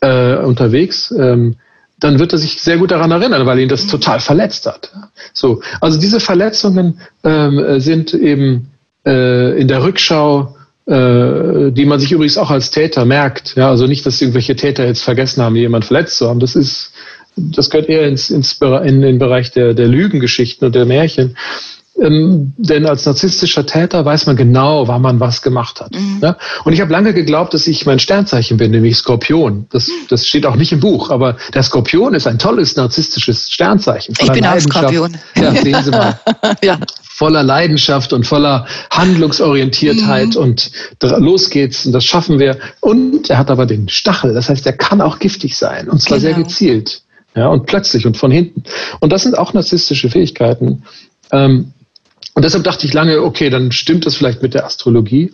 äh, unterwegs, ähm, dann wird er sich sehr gut daran erinnern, weil ihn das total verletzt hat. So, also diese Verletzungen ähm, sind eben äh, in der Rückschau, äh, die man sich übrigens auch als Täter merkt. Ja, also nicht, dass irgendwelche Täter jetzt vergessen haben, jemand verletzt zu haben. Das ist, das gehört eher ins, ins in den Bereich der, der Lügengeschichten und der Märchen. Ähm, denn als narzisstischer Täter weiß man genau, wann man was gemacht hat. Mhm. Ja? Und ich habe lange geglaubt, dass ich mein Sternzeichen bin, nämlich Skorpion. Das, das steht auch nicht im Buch, aber der Skorpion ist ein tolles narzisstisches Sternzeichen. Ich bin auch Skorpion. Ja, sehen Sie mal. ja. Voller Leidenschaft und voller Handlungsorientiertheit mhm. und los geht's und das schaffen wir. Und er hat aber den Stachel, das heißt, er kann auch giftig sein und zwar genau. sehr gezielt. Ja, und plötzlich und von hinten. Und das sind auch narzisstische Fähigkeiten. Ähm, und deshalb dachte ich lange, okay, dann stimmt das vielleicht mit der Astrologie,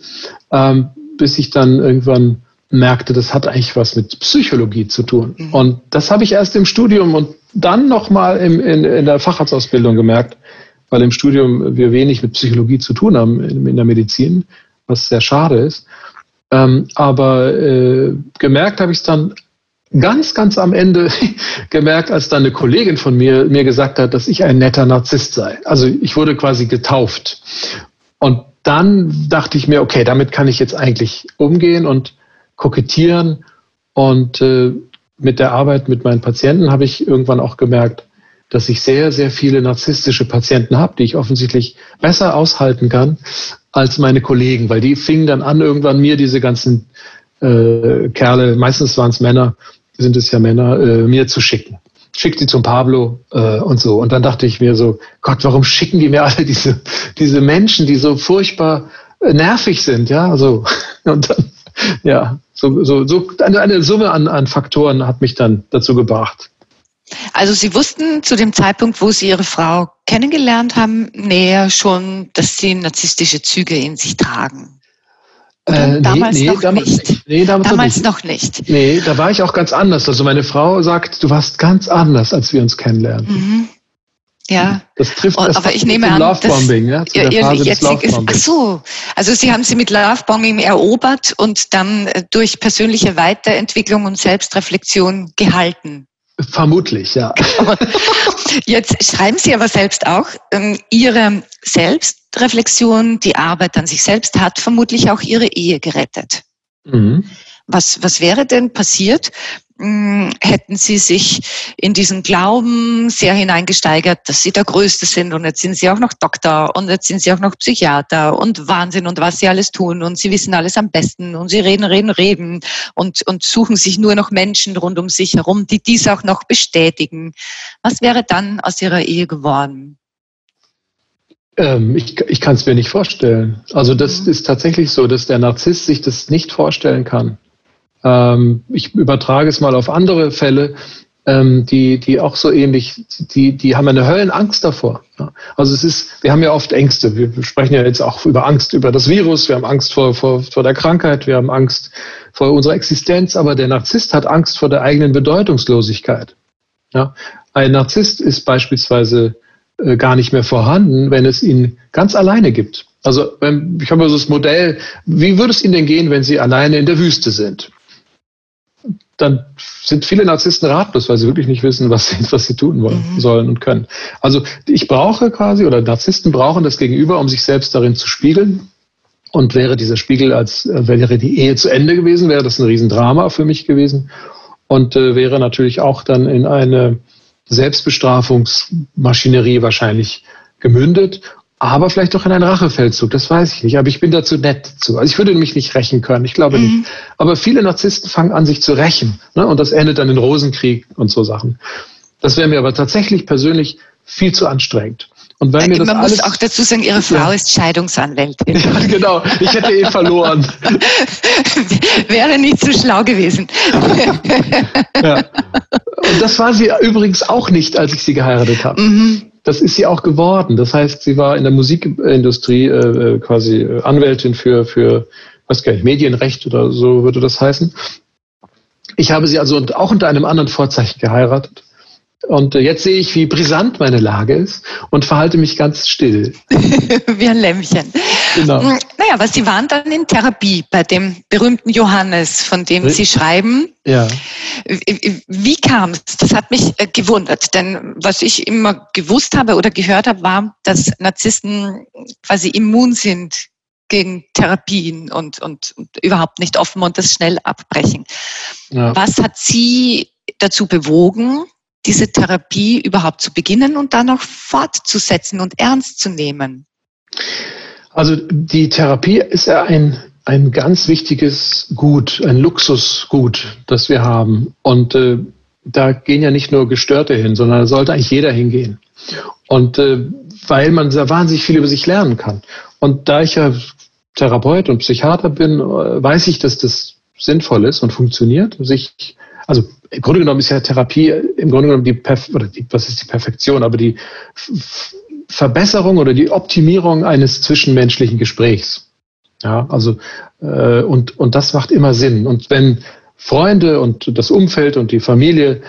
ähm, bis ich dann irgendwann merkte, das hat eigentlich was mit Psychologie zu tun. Mhm. Und das habe ich erst im Studium und dann nochmal in, in der Facharztausbildung gemerkt, weil im Studium wir wenig mit Psychologie zu tun haben in, in der Medizin, was sehr schade ist. Ähm, aber äh, gemerkt habe ich es dann ganz, ganz am Ende gemerkt, als dann eine Kollegin von mir mir gesagt hat, dass ich ein netter Narzisst sei. Also ich wurde quasi getauft. Und dann dachte ich mir, okay, damit kann ich jetzt eigentlich umgehen und kokettieren. Und äh, mit der Arbeit mit meinen Patienten habe ich irgendwann auch gemerkt, dass ich sehr, sehr viele narzisstische Patienten habe, die ich offensichtlich besser aushalten kann als meine Kollegen, weil die fingen dann an, irgendwann mir diese ganzen äh, Kerle, meistens waren es Männer, sind es ja Männer, äh, mir zu schicken. Schickt sie zum Pablo äh, und so. Und dann dachte ich mir so, Gott, warum schicken die mir alle diese, diese Menschen, die so furchtbar äh, nervig sind, ja, so. Und dann, ja, so, so, so eine, eine Summe an, an Faktoren hat mich dann dazu gebracht. Also Sie wussten zu dem Zeitpunkt, wo Sie Ihre Frau kennengelernt haben, näher schon, dass Sie narzisstische Züge in sich tragen. Äh, damals nee, noch damals nicht. Nee, damals, damals noch nicht. Nee, da war ich auch ganz anders. Also meine Frau sagt, du warst ganz anders, als wir uns kennenlernen. Mhm. Ja. Das trifft das aber ich nehme an, Lovebombing, ja, zu ihr, Phase des Lovebombing. Ach so, also Sie haben sie mit Lovebombing erobert und dann äh, durch persönliche Weiterentwicklung und Selbstreflexion gehalten. Vermutlich, ja. Jetzt schreiben Sie aber selbst auch, ähm, Ihre Selbstreflexion, die Arbeit an sich selbst hat vermutlich auch Ihre Ehe gerettet. Mhm. Was, was wäre denn passiert, hm, hätten sie sich in diesen Glauben sehr hineingesteigert, dass sie der Größte sind und jetzt sind sie auch noch Doktor und jetzt sind sie auch noch Psychiater und Wahnsinn und was sie alles tun und sie wissen alles am besten und sie reden, reden, reden und, und suchen sich nur noch Menschen rund um sich herum, die dies auch noch bestätigen. Was wäre dann aus ihrer Ehe geworden? Ähm, ich ich kann es mir nicht vorstellen. Also das mhm. ist tatsächlich so, dass der Narzisst sich das nicht vorstellen kann. Ähm, ich übertrage es mal auf andere Fälle, ähm, die, die auch so ähnlich, die, die haben eine Höllenangst davor. Ja. Also es ist, wir haben ja oft Ängste. Wir sprechen ja jetzt auch über Angst über das Virus, wir haben Angst vor, vor, vor der Krankheit, wir haben Angst vor unserer Existenz, aber der Narzisst hat Angst vor der eigenen Bedeutungslosigkeit. Ja. Ein Narzisst ist beispielsweise äh, gar nicht mehr vorhanden, wenn es ihn ganz alleine gibt. Also ich habe so das Modell, wie würde es Ihnen denn gehen, wenn Sie alleine in der Wüste sind? Dann sind viele Narzissten ratlos, weil sie wirklich nicht wissen, was sie, was sie tun wollen, mhm. sollen und können. Also ich brauche quasi, oder Narzissten brauchen das Gegenüber, um sich selbst darin zu spiegeln. Und wäre dieser Spiegel, als äh, wäre die Ehe zu Ende gewesen, wäre das ein Riesendrama für mich gewesen. Und äh, wäre natürlich auch dann in eine Selbstbestrafungsmaschinerie wahrscheinlich gemündet aber vielleicht auch in einen Rachefeldzug, das weiß ich nicht. Aber ich bin dazu nett zu. Also ich würde mich nicht rächen können, ich glaube mhm. nicht. Aber viele Narzissten fangen an, sich zu rächen. Ne? Und das endet dann in Rosenkrieg und so Sachen. Das wäre mir aber tatsächlich persönlich viel zu anstrengend. Und weil mir das Man alles, muss auch dazu sagen, Ihre Frau ja. ist Scheidungsanwältin. Ja, genau. Ich hätte eh verloren. wäre nicht so schlau gewesen. ja. Und das war sie übrigens auch nicht, als ich sie geheiratet habe. Mhm das ist sie auch geworden. Das heißt, sie war in der Musikindustrie äh, äh, quasi äh, Anwältin für, für, was gar nicht, Medienrecht oder so würde das heißen. Ich habe sie also auch unter einem anderen Vorzeichen geheiratet. Und jetzt sehe ich, wie brisant meine Lage ist und verhalte mich ganz still. wie ein Lämmchen. Genau. Naja, aber Sie waren dann in Therapie bei dem berühmten Johannes, von dem Sie schreiben. Ja. Wie kam es? Das hat mich äh, gewundert, denn was ich immer gewusst habe oder gehört habe, war, dass Narzissten quasi immun sind gegen Therapien und, und, und überhaupt nicht offen und das schnell abbrechen. Ja. Was hat Sie dazu bewogen, diese Therapie überhaupt zu beginnen und dann auch fortzusetzen und ernst zu nehmen? Also die Therapie ist ja ein, ein ganz wichtiges Gut, ein Luxusgut, das wir haben. Und äh, da gehen ja nicht nur Gestörte hin, sondern da sollte eigentlich jeder hingehen. Und äh, weil man sehr wahnsinnig viel über sich lernen kann. Und da ich ja Therapeut und Psychiater bin, äh, weiß ich, dass das sinnvoll ist und funktioniert. Sich, also im Grunde genommen ist ja Therapie im Grunde genommen die, Perf oder die, was ist die Perfektion, aber die Verbesserung oder die Optimierung eines zwischenmenschlichen Gesprächs. Ja, also äh, und und das macht immer Sinn. Und wenn Freunde und das Umfeld und die Familie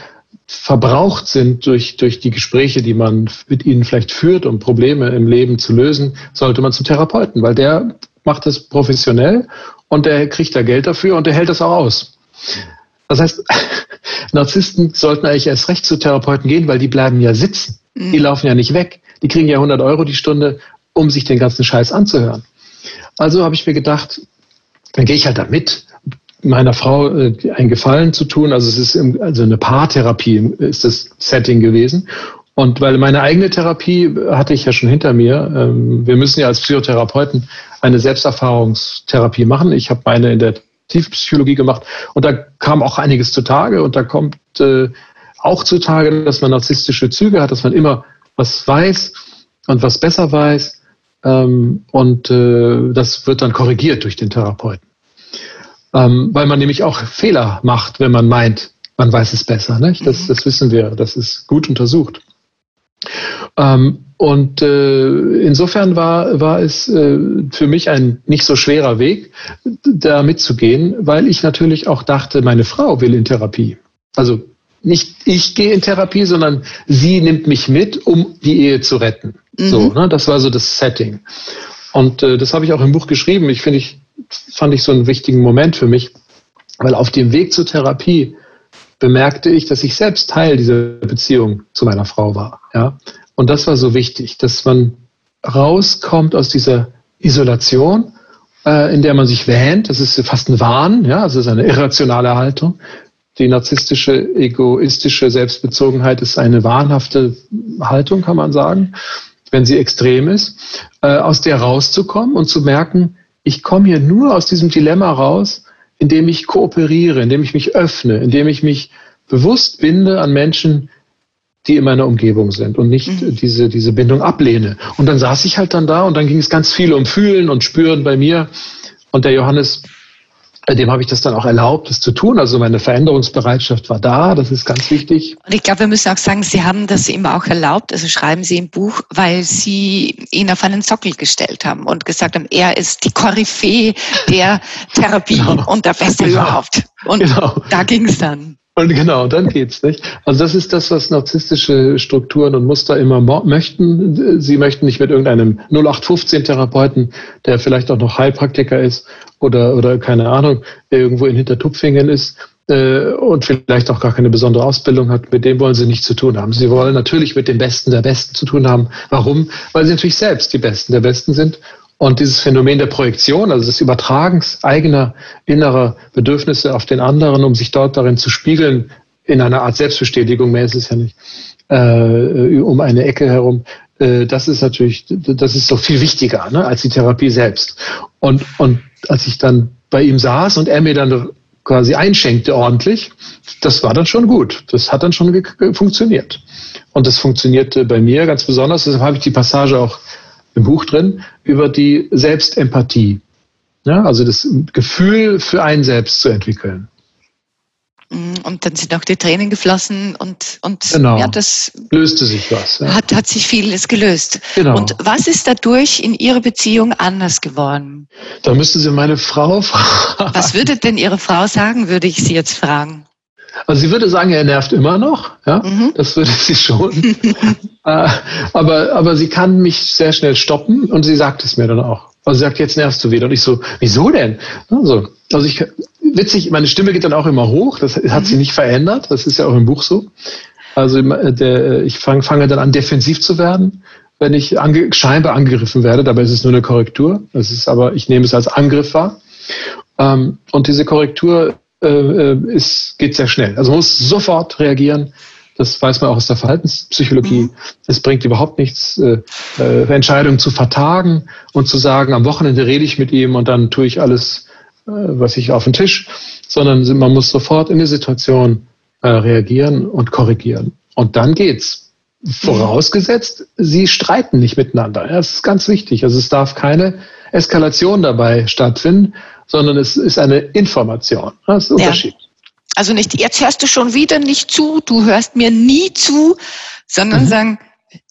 verbraucht sind durch, durch die Gespräche, die man mit ihnen vielleicht führt, um Probleme im Leben zu lösen, sollte man zum Therapeuten, weil der macht das professionell und der kriegt da Geld dafür und der hält das auch aus. Das heißt, Narzissten sollten eigentlich erst recht zu Therapeuten gehen, weil die bleiben ja sitzen. Die mhm. laufen ja nicht weg. Die kriegen ja 100 Euro die Stunde, um sich den ganzen Scheiß anzuhören. Also habe ich mir gedacht, dann gehe ich halt da mit, meiner Frau äh, einen Gefallen zu tun. Also es ist im, also eine Paartherapie ist das Setting gewesen. Und weil meine eigene Therapie hatte ich ja schon hinter mir. Ähm, wir müssen ja als Psychotherapeuten eine Selbsterfahrungstherapie machen. Ich habe meine in der Tiefpsychologie gemacht und da kam auch einiges zutage und da kommt äh, auch zutage, dass man narzisstische Züge hat, dass man immer was weiß und was besser weiß ähm, und äh, das wird dann korrigiert durch den Therapeuten. Ähm, weil man nämlich auch Fehler macht, wenn man meint, man weiß es besser. Nicht? Das, mhm. das wissen wir, das ist gut untersucht. Ähm, und äh, insofern war, war es äh, für mich ein nicht so schwerer Weg, da mitzugehen, weil ich natürlich auch dachte, meine Frau will in Therapie. Also nicht ich gehe in Therapie, sondern sie nimmt mich mit, um die Ehe zu retten. Mhm. So, ne? Das war so das Setting. Und äh, das habe ich auch im Buch geschrieben. Ich finde, ich fand ich so einen wichtigen Moment für mich, weil auf dem Weg zur Therapie bemerkte ich, dass ich selbst Teil dieser Beziehung zu meiner Frau war. Ja? Und das war so wichtig, dass man rauskommt aus dieser Isolation, äh, in der man sich wähnt. Das ist fast ein Wahn, ja, also es ist eine irrationale Haltung. Die narzisstische, egoistische Selbstbezogenheit ist eine wahnhafte Haltung, kann man sagen, wenn sie extrem ist. Äh, aus der rauszukommen und zu merken, ich komme hier nur aus diesem Dilemma raus, indem ich kooperiere, indem ich mich öffne, indem ich mich bewusst binde an Menschen, die in meiner Umgebung sind und nicht mhm. diese, diese Bindung ablehne. Und dann saß ich halt dann da und dann ging es ganz viel um Fühlen und Spüren bei mir. Und der Johannes dem habe ich das dann auch erlaubt, das zu tun. Also meine Veränderungsbereitschaft war da, das ist ganz wichtig. Und ich glaube, wir müssen auch sagen, Sie haben das ihm auch erlaubt, also schreiben Sie im Buch, weil Sie ihn auf einen Sockel gestellt haben und gesagt haben, er ist die Koryphäe der Therapie genau. und der Feste genau. überhaupt. Und genau. da ging es dann. Und genau, dann geht's, nicht? Also das ist das, was narzisstische Strukturen und Muster immer möchten. Sie möchten nicht mit irgendeinem 0815-Therapeuten, der vielleicht auch noch Heilpraktiker ist oder, oder keine Ahnung, irgendwo in Hintertupfingen ist äh, und vielleicht auch gar keine besondere Ausbildung hat, mit dem wollen sie nichts zu tun haben. Sie wollen natürlich mit den Besten der Besten zu tun haben. Warum? Weil sie natürlich selbst die Besten der Besten sind und dieses Phänomen der Projektion, also des Übertragens eigener innerer Bedürfnisse auf den anderen, um sich dort darin zu spiegeln, in einer Art Selbstbestätigung, mehr ist es ja nicht, äh, um eine Ecke herum, äh, das ist natürlich, das ist doch viel wichtiger ne, als die Therapie selbst. Und, und als ich dann bei ihm saß und er mir dann quasi einschenkte ordentlich, das war dann schon gut. Das hat dann schon funktioniert. Und das funktionierte bei mir ganz besonders. Deshalb habe ich die Passage auch im Buch drin, über die Selbstempathie. Ja, also das Gefühl für einen selbst zu entwickeln. Mm, und dann sind auch die Tränen geflossen und, und genau. ja, das löste sich was. Ja. Hat, hat sich vieles gelöst. Genau. Und was ist dadurch in Ihrer Beziehung anders geworden? Da müssten Sie meine Frau fragen. Was würde denn Ihre Frau sagen, würde ich Sie jetzt fragen? Also sie würde sagen, er nervt immer noch, ja, mhm. das würde sie schon. äh, aber, aber sie kann mich sehr schnell stoppen und sie sagt es mir dann auch. Also sie sagt, jetzt nervst du wieder. Und ich so, wieso denn? Also, also ich, witzig, meine Stimme geht dann auch immer hoch, das hat mhm. sie nicht verändert, das ist ja auch im Buch so. Also der, ich fange fange dann an, defensiv zu werden, wenn ich ange, scheinbar angegriffen werde. Dabei ist es nur eine Korrektur. Das ist aber, ich nehme es als Angriff wahr. Ähm, und diese Korrektur äh, äh, ist, geht sehr schnell. Also man muss sofort reagieren, Das weiß man auch aus der Verhaltenspsychologie. Mhm. Es bringt überhaupt nichts, äh, äh, Entscheidungen zu vertagen und zu sagen, am Wochenende rede ich mit ihm und dann tue ich alles, äh, was ich auf den Tisch, sondern man muss sofort in die Situation äh, reagieren und korrigieren. Und dann geht's. Vorausgesetzt, sie streiten nicht miteinander. Das ist ganz wichtig. Also es darf keine Eskalation dabei stattfinden, sondern es ist eine Information. Das ist ein Ja. Unterschied. Also nicht, jetzt hörst du schon wieder nicht zu, du hörst mir nie zu, sondern Mhm. sagen,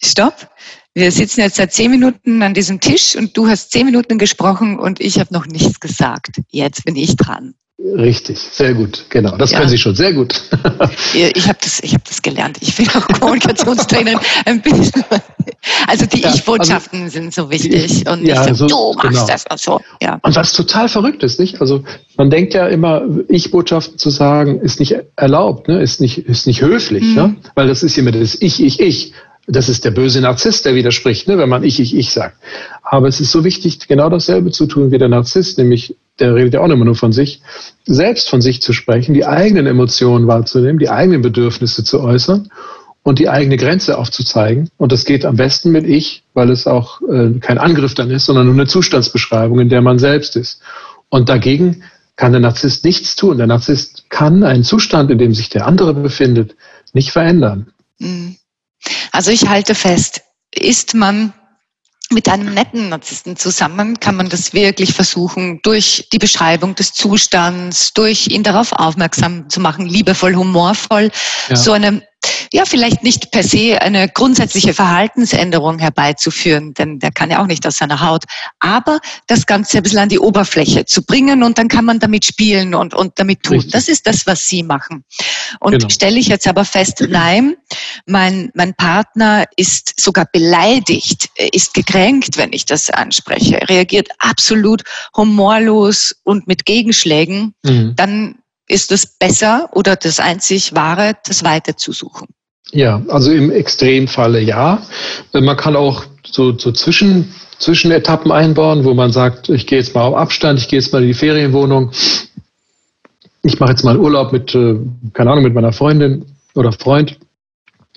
stopp, wir sitzen jetzt seit zehn Minuten an diesem Tisch und du hast zehn Minuten gesprochen und ich habe noch nichts gesagt. Jetzt bin ich dran. Richtig, sehr gut. Genau, das Ja. können Sie schon sehr gut. Ich habe das, ich hab das gelernt. Ich bin auch Kommunikationstrainerin. Ein bisschen. Also die Ja, also Ich-Botschaften sind so wichtig und Ja, nicht so, so- du machst genau. das und so. Ja. Und was total verrückt ist, nicht? Also man denkt ja immer, Ich-Botschaften zu sagen, ist nicht erlaubt, ne? ist, nicht, ist nicht höflich, Mhm. ne? weil das ist immer das Ich, Ich, Ich. Das ist der böse Narzisst, der widerspricht, ne? wenn man Ich, Ich, Ich sagt. Aber es ist so wichtig, genau dasselbe zu tun wie der Narzisst, nämlich der redet ja auch immer nur von sich, selbst von sich zu sprechen, die eigenen Emotionen wahrzunehmen, die eigenen Bedürfnisse zu äußern und die eigene Grenze aufzuzeigen. Und das geht am besten mit Ich, weil es auch äh, kein Angriff dann ist, sondern nur eine Zustandsbeschreibung, in der man selbst ist. Und dagegen kann der Narzisst nichts tun. Der Narzisst kann einen Zustand, in dem sich der andere befindet, nicht verändern. Mhm. Also ich halte fest, ist man mit einem netten Narzissten zusammen, kann man das wirklich versuchen, durch die Beschreibung des Zustands, durch ihn darauf aufmerksam zu machen, liebevoll, humorvoll, Ja. so eine, ja, vielleicht nicht per se eine grundsätzliche Verhaltensänderung herbeizuführen, denn der kann ja auch nicht aus seiner Haut, aber das Ganze ein bisschen an die Oberfläche zu bringen und dann kann man damit spielen und, und damit tun. Richtig. Das ist das, was Sie machen. Und Genau. stelle ich jetzt aber fest, nein, mein, mein Partner ist sogar beleidigt, er ist gekränkt, wenn ich das anspreche, Er reagiert absolut humorlos und mit Gegenschlägen, Mhm. dann ist es besser oder das einzig Wahre, das Weite zu suchen. Ja, also im Extremfalle ja. Man kann auch so, so zwischen, Zwischenetappen einbauen, wo man sagt, ich gehe jetzt mal auf Abstand, ich gehe jetzt mal in die Ferienwohnung, ich mache jetzt mal Urlaub mit, äh, keine Ahnung, mit meiner Freundin oder Freund,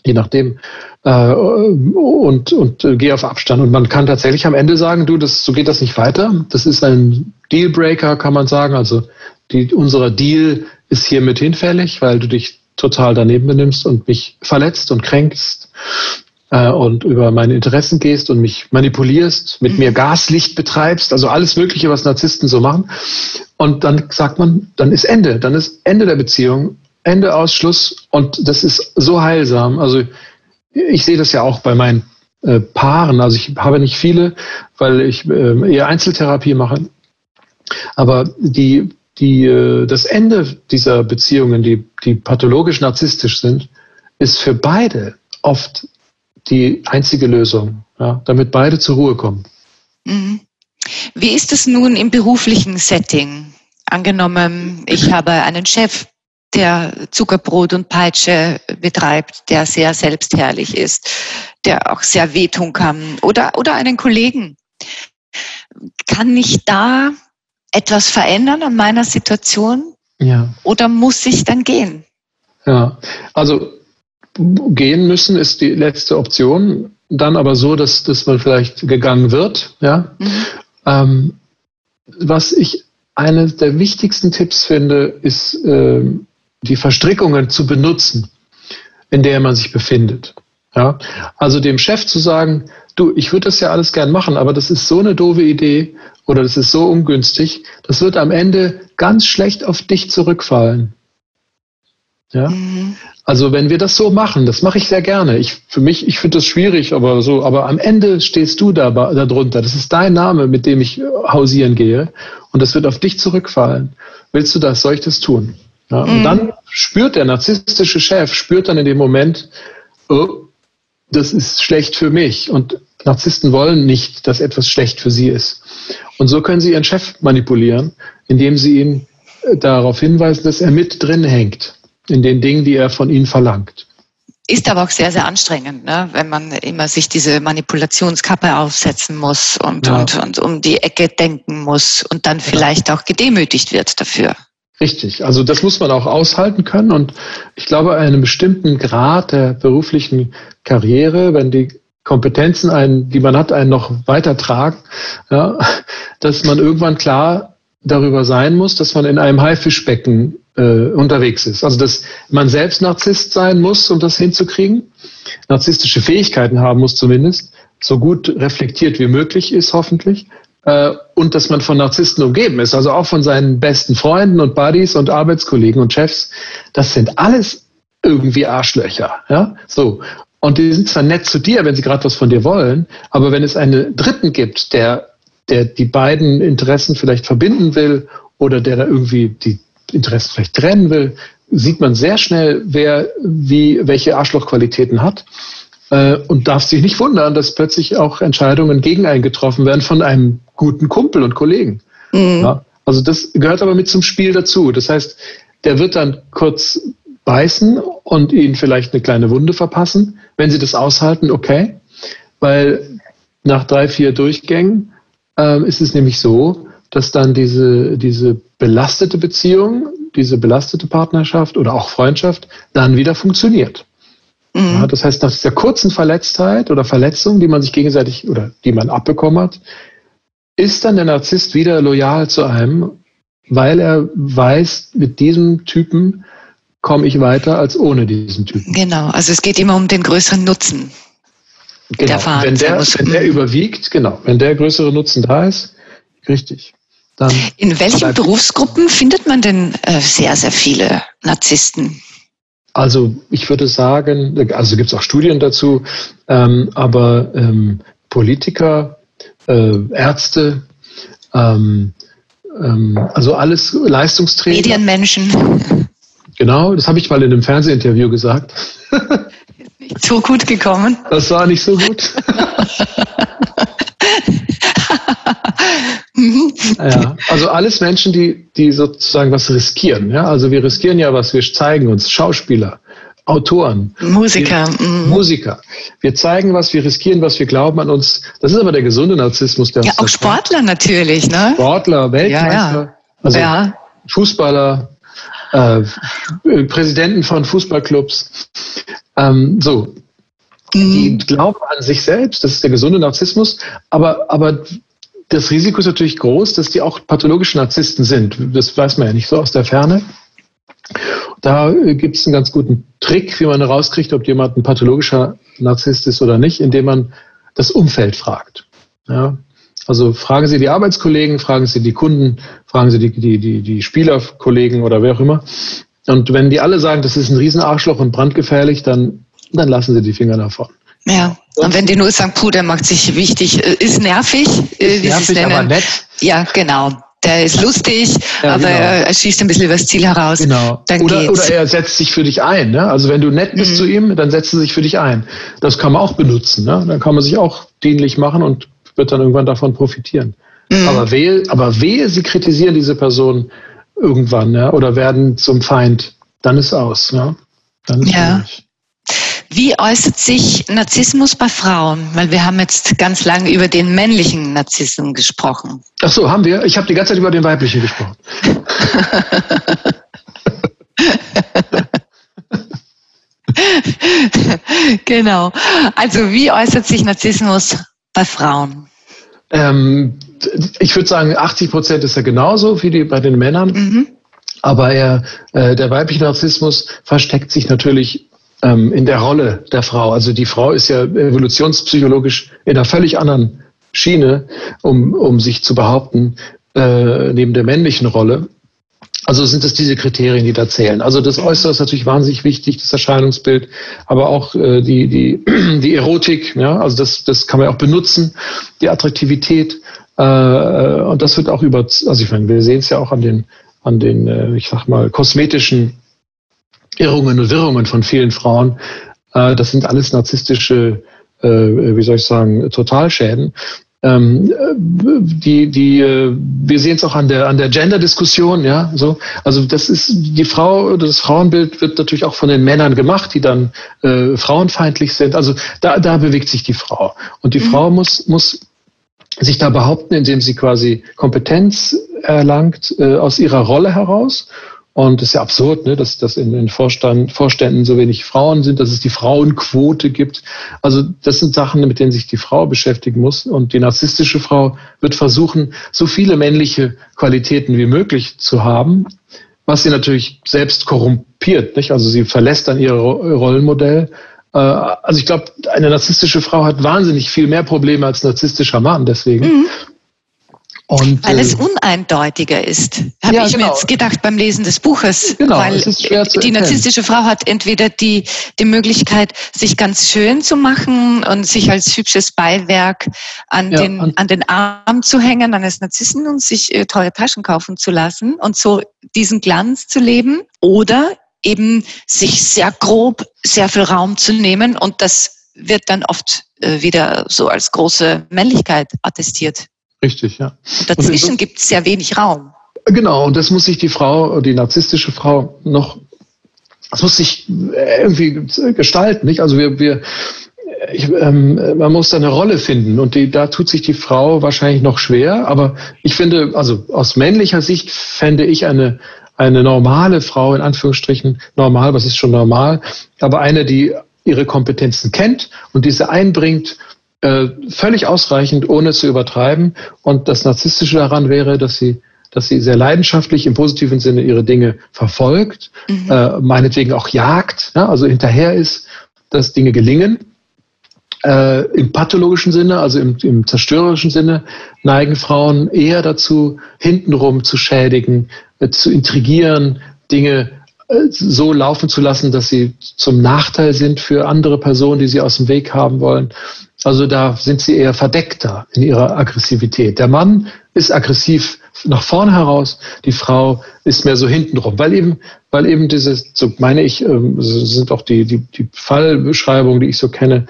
je nachdem, äh, und, und äh, gehe auf Abstand. Und man kann tatsächlich am Ende sagen, du, das, so geht das nicht weiter. Das ist ein Dealbreaker, kann man sagen. Also die, unser Deal ist hiermit hinfällig, weil du dich total daneben benimmst und mich verletzt und kränkst äh, und über meine Interessen gehst und mich manipulierst, mit Mhm. mir Gaslicht betreibst, also alles Mögliche, was Narzissten so machen. Und dann sagt man, dann ist Ende, dann ist Ende der Beziehung, Ende Ausschluss und das ist so heilsam. Also ich sehe das ja auch bei meinen äh, Paaren. Also ich habe nicht viele, weil ich äh, eher Einzeltherapie mache. Aber die, die, äh, das Ende dieser Beziehungen, die, die pathologisch narzisstisch sind, ist für beide oft die einzige Lösung, ja, damit beide zur Ruhe kommen. Mhm. Wie ist es nun im beruflichen Setting? Angenommen, ich habe einen Chef, der Zuckerbrot und Peitsche betreibt, der sehr selbstherrlich ist, der auch sehr wehtun kann, oder, oder einen Kollegen. Kann ich da etwas verändern an meiner Situation Ja. oder muss ich dann gehen? Ja, also gehen müssen ist die letzte Option. Dann aber so, dass, dass man vielleicht gegangen wird. Ja. Mhm. Ähm, was ich eines der wichtigsten Tipps finde, ist ähm, die Verstrickungen zu benutzen, in der man sich befindet. Ja. Also dem Chef zu sagen, du, ich würde das ja alles gern machen, aber das ist so eine doofe Idee oder das ist so ungünstig, das wird am Ende ganz schlecht auf dich zurückfallen. Ja. Mhm. Also wenn wir das so machen, das mache ich sehr gerne. Ich, für mich, ich finde das schwierig, aber so, aber am Ende stehst du da, darunter. Das ist dein Name, mit dem ich äh, hausieren gehe. Und das wird auf dich zurückfallen. Willst du das? Soll ich das tun? Ja, Und Mhm. dann spürt der narzisstische Chef, spürt dann in dem Moment, oh, das ist schlecht für mich. Und Narzissten wollen nicht, dass etwas schlecht für sie ist. Und so können sie ihren Chef manipulieren, indem sie ihn äh, darauf hinweisen, dass er mit drin hängt in den Dingen, die er von ihnen verlangt. Ist aber auch sehr, sehr anstrengend, ne? wenn man immer sich diese Manipulationskappe aufsetzen muss und, Ja. und, und um die Ecke denken muss und dann vielleicht auch gedemütigt wird dafür. Richtig. Also das muss man auch aushalten können. Und ich glaube, einem bestimmten Grad der beruflichen Karriere, wenn die Kompetenzen, einen, die man hat, einen noch weiter tragen, ja, dass man irgendwann klar darüber sein muss, dass man in einem Haifischbecken äh, unterwegs ist. Also dass man selbst Narzisst sein muss, um das hinzukriegen, narzisstische Fähigkeiten haben muss zumindest, so gut reflektiert wie möglich ist hoffentlich, äh, und dass man von Narzissten umgeben ist, also auch von seinen besten Freunden und Buddies und Arbeitskollegen und Chefs. Das sind alles irgendwie Arschlöcher. Ja? So. Und die sind zwar nett zu dir, wenn sie gerade was von dir wollen, aber wenn es einen Dritten gibt, der, der die beiden Interessen vielleicht verbinden will oder der da irgendwie die Interessen vielleicht trennen will, sieht man sehr schnell, wer wie welche Arschlochqualitäten hat äh, und darf sich nicht wundern, dass plötzlich auch Entscheidungen gegen einen getroffen werden von einem guten Kumpel und Kollegen. Mhm. Ja, also das gehört aber mit zum Spiel dazu. Das heißt, der wird dann kurz beißen und ihnen vielleicht eine kleine Wunde verpassen. Wenn sie das aushalten, okay. Weil nach drei, vier Durchgängen äh, ist es nämlich so, dass dann diese, diese belastete Beziehung, diese belastete Partnerschaft oder auch Freundschaft dann wieder funktioniert. Mhm. Ja, das heißt, nach dieser kurzen Verletztheit oder Verletzung, die man sich gegenseitig oder die man abbekommen hat, ist dann der Narzisst wieder loyal zu einem, weil er weiß, mit diesem Typen komme ich weiter als ohne diesen Typen. Genau, also es geht immer um den größeren Nutzen. Genau, der wenn der, wenn der überwiegt, genau, wenn der größere Nutzen da ist, richtig. Dann In welchen Berufsgruppen findet man denn äh, sehr, sehr viele Narzissten? Also ich würde sagen, also gibt es auch Studien dazu, ähm, aber ähm, Politiker, äh, Ärzte, ähm, ähm, also alles Leistungsträger. Medienmenschen. Genau, das habe ich mal in einem Fernsehinterview gesagt. Nicht so gut gekommen. Das war nicht so gut. ja, also alles Menschen, die, die sozusagen was riskieren. Ja? Also wir riskieren ja was, wir zeigen uns, Schauspieler, Autoren, Musiker. Wir, mhm. Musiker. Wir zeigen was, wir riskieren was, wir glauben an uns. Das ist aber der gesunde Narzissmus. Der ja, auch Sportler hat. natürlich. Ne? Sportler, Weltmeister, ja, ja. Also ja. Fußballer, äh, Präsidenten von Fußballclubs. Ähm, so, die mhm. glauben an sich selbst, das ist der gesunde Narzissmus, aber, aber das Risiko ist natürlich groß, dass die auch pathologische Narzissten sind. Das weiß man ja nicht so aus der Ferne. Da gibt es einen ganz guten Trick, wie man herauskriegt, ob jemand ein pathologischer Narzisst ist oder nicht, indem man das Umfeld fragt. Ja? Also fragen Sie die Arbeitskollegen, fragen Sie die Kunden, fragen Sie die, die, die, die Spielerkollegen oder wer auch immer. Und wenn die alle sagen, das ist ein Riesenarschloch und brandgefährlich, dann, dann lassen Sie die Finger davon. Ja, und wenn die nur sagen, puh, der macht sich wichtig, äh, ist nervig, äh, ist wie nervig, aber nett. Ja, genau. Der ist lustig, ja, aber genau. er schießt ein bisschen übers Ziel heraus. Genau. Dann oder, geht's. oder er setzt sich für dich ein. Ne? Also wenn du nett bist mhm. zu ihm, dann setzt er sich für dich ein. Das kann man auch benutzen. Ne? Dann kann man sich auch dienlich machen und wird dann irgendwann davon profitieren. Mhm. Aber wehe, aber wehe, sie kritisieren diese Person irgendwann ne? oder werden zum Feind, dann ist aus. Ne? Dann ist ja. Wie äußert sich Narzissmus bei Frauen? Weil wir haben jetzt ganz lange über den männlichen Narzissmus gesprochen. Ach so, haben wir? Ich habe die ganze Zeit über den weiblichen gesprochen. genau. Also wie äußert sich Narzissmus bei Frauen? Ähm, ich würde sagen, 80 Prozent ist er genauso wie die, bei den Männern. Mhm. Aber er, äh, der weibliche Narzissmus versteckt sich natürlich ähm, in der Rolle der Frau. Also die Frau ist ja evolutionspsychologisch in einer völlig anderen Schiene, um, um sich zu behaupten, äh, neben der männlichen Rolle. Also sind es diese Kriterien, die da zählen. Also das Äußere ist natürlich wahnsinnig wichtig, das Erscheinungsbild, aber auch äh, die, die, die Erotik, ja, also das, das kann man auch benutzen, die Attraktivität. Äh, und das wird auch über, also ich meine, wir sehen es ja auch an den, an den, äh, ich sag mal, kosmetischen Irrungen und Wirrungen von vielen Frauen. Äh, das sind alles narzisstische, äh, wie soll ich sagen, Totalschäden. Ähm, die, die, äh, wir sehen es auch an der, an der Gender-Diskussion, ja, so. Also das ist, die Frau, das Frauenbild wird natürlich auch von den Männern gemacht, die dann äh, frauenfeindlich sind. Also da, da bewegt sich die Frau. Und die mhm. Frau muss, muss sich da behaupten, indem sie quasi Kompetenz erlangt äh, aus ihrer Rolle heraus. Und es ist ja absurd, ne, dass, dass in den Vorstand, Vorständen so wenig Frauen sind, dass es die Frauenquote gibt. Also das sind Sachen, mit denen sich die Frau beschäftigen muss. Und die narzisstische Frau wird versuchen, so viele männliche Qualitäten wie möglich zu haben, was sie natürlich selbst korrumpiert. Nicht? Also sie verlässt dann ihr Rollenmodell äh, also ich glaube, eine narzisstische Frau hat wahnsinnig viel mehr Probleme als narzisstischer Mann deswegen. Mhm. Und, weil es äh, uneindeutiger ist, habe ja, ich genau. mir jetzt gedacht beim Lesen des Buches. Genau, weil die narzisstische Frau hat entweder die, die Möglichkeit, sich ganz schön zu machen und sich als hübsches Beiwerk an, ja, den, an den Arm zu hängen eines Narzissen und sich äh, teure Taschen kaufen zu lassen und so diesen Glanz zu leben. Oder eben sich sehr grob sehr viel Raum zu nehmen und das wird dann oft äh, wieder so als große Männlichkeit attestiert. Richtig, ja. Und dazwischen gibt es sehr wenig Raum. Genau, und das muss sich die Frau, die narzisstische Frau noch, das muss sich irgendwie gestalten, nicht? Also wir, wir ich, ähm, man muss da eine Rolle finden und die, da tut sich die Frau wahrscheinlich noch schwer, aber ich finde, also aus männlicher Sicht fände ich eine, eine normale Frau, in Anführungsstrichen, normal, was ist schon normal, aber eine, die ihre Kompetenzen kennt und diese einbringt, äh, völlig ausreichend, ohne zu übertreiben. Und das Narzisstische daran wäre, dass sie dass sie sehr leidenschaftlich im positiven Sinne ihre Dinge verfolgt, mhm. äh, meinetwegen auch jagt, ja, also hinterher ist, dass Dinge gelingen. Äh, Im pathologischen Sinne, also im, im, zerstörerischen Sinne, neigen Frauen eher dazu, hintenrum zu schädigen, äh, zu intrigieren, Dinge äh, so laufen zu lassen, dass sie zum Nachteil sind für andere Personen, die sie aus dem Weg haben wollen. Also da sind sie eher verdeckter in ihrer Aggressivität. Der Mann ist aggressiv nach vorne heraus, die Frau ist mehr so hintenrum, weil eben, weil eben dieses, so meine ich, ähm, sind auch die, die, die Fallbeschreibungen, die ich so kenne,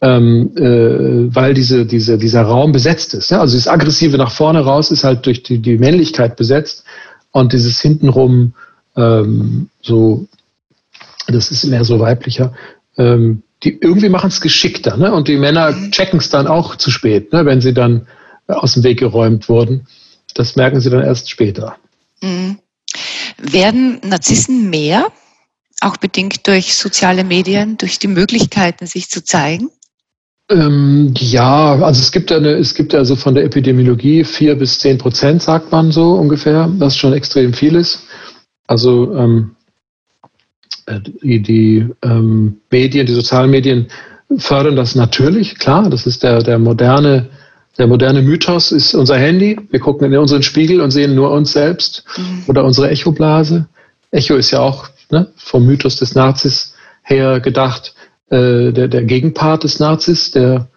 ähm, äh, weil diese, diese, dieser Raum besetzt ist. Ja? Also das Aggressive nach vorne raus ist halt durch die, die Männlichkeit besetzt und dieses hintenrum ähm, so, das ist mehr so weiblicher. Ähm, die irgendwie machen es geschickter, ne? Und die Männer mhm. checken es dann auch zu spät, ne? wenn sie dann aus dem Weg geräumt wurden. Das merken sie dann erst später. Mhm. Werden Narzissen mehr, auch bedingt durch soziale Medien, durch die Möglichkeiten, sich zu zeigen? Ähm, ja, also es gibt ja eine, es gibt ja so von der Epidemiologie vier bis zehn Prozent, sagt man so ungefähr, was schon extrem viel ist. Also ähm, äh, die, die ähm, Medien, die sozialen Medien fördern das natürlich, klar, das ist der, der moderne, der moderne Mythos ist unser Handy. Wir gucken in unseren Spiegel und sehen nur uns selbst mhm. oder unsere Echoblase. Echo ist ja auch ne, vom Mythos des Nazis her gedacht, äh, der, der Gegenpart des Nazis, der,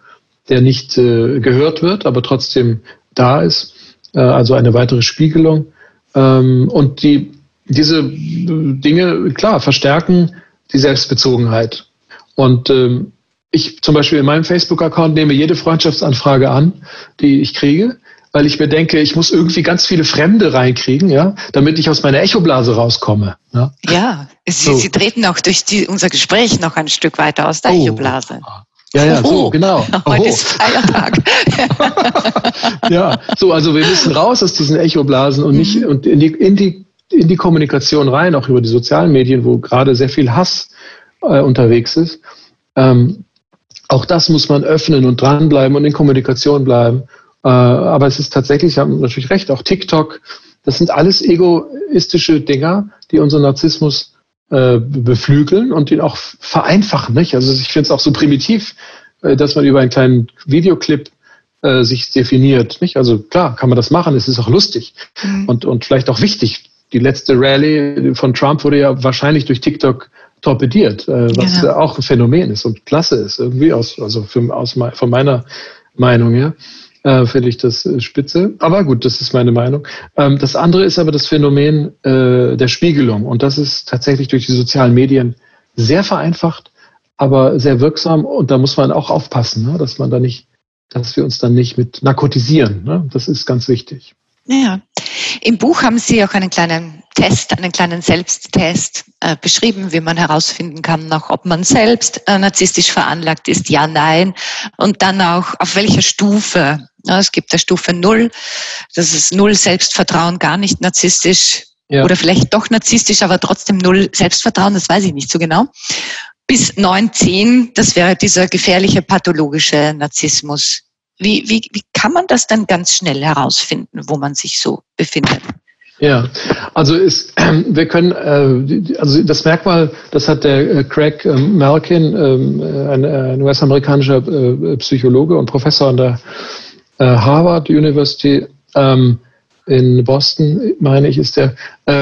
der nicht äh, gehört wird, aber trotzdem da ist. Äh, also eine weitere Spiegelung. Ähm, und die, diese Dinge, klar, verstärken die Selbstbezogenheit. Und ähm, ich zum Beispiel in meinem Facebook-Account nehme jede Freundschaftsanfrage an, die ich kriege weil ich mir denke, ich muss irgendwie ganz viele Fremde reinkriegen, ja, damit ich aus meiner Echoblase rauskomme. Ja, ja Sie, so. Sie treten auch durch die, unser Gespräch noch ein Stück weiter aus der oh. Echoblase. Ja, ja, so, oh, genau. Heute oh. ist Feiertag. ja, so, also wir müssen raus aus diesen Echoblasen und nicht mhm. und in die, in die, in die Kommunikation rein, auch über die sozialen Medien, wo gerade sehr viel Hass äh, unterwegs ist. Ähm, auch das muss man öffnen und dranbleiben und in Kommunikation bleiben. Äh, aber es ist tatsächlich, Sie haben natürlich recht, auch TikTok, das sind alles egoistische Dinger, die unseren Narzissmus äh, beflügeln und ihn auch vereinfachen. Nicht? Also ich finde es auch so primitiv, äh, dass man über einen kleinen Videoclip äh, sich definiert. Nicht? Also klar, kann man das machen, es ist auch lustig mhm. und, und vielleicht auch wichtig. Die letzte Rallye von Trump wurde ja wahrscheinlich durch TikTok torpediert, äh, was genau. auch ein Phänomen ist und klasse ist, irgendwie aus, also für, aus, von meiner Meinung her. Ja äh, finde ich das äh, spitze. Aber gut, das ist meine Meinung. Ähm, das andere ist aber das Phänomen äh, der Spiegelung. Und das ist tatsächlich durch die sozialen Medien sehr vereinfacht, aber sehr wirksam. Und da muss man auch aufpassen, ne? dass man da nicht, dass wir uns dann nicht mit narkotisieren. Ne? Das ist ganz wichtig. Ja. Im Buch haben Sie auch einen kleinen Test, einen kleinen Selbsttest äh, beschrieben, wie man herausfinden kann, auch ob man selbst äh, narzisstisch veranlagt ist, ja, nein. Und dann auch, auf welcher Stufe. Ja, es gibt der Stufe Null, das ist Null Selbstvertrauen, gar nicht narzisstisch. Ja. Oder vielleicht doch narzisstisch, aber trotzdem Null Selbstvertrauen, das weiß ich nicht so genau. Bis 9, 10, das wäre dieser gefährliche pathologische Narzissmus. Wie, wie, wie kann man das dann ganz schnell herausfinden, wo man sich so befindet? Ja, also ist, wir können, äh, also das Merkmal, das hat der äh, Craig äh, Malkin, ähm, äh, ein, US-amerikanischer Psychologe und Professor an der Harvard University ähm, in Boston, meine ich, ist der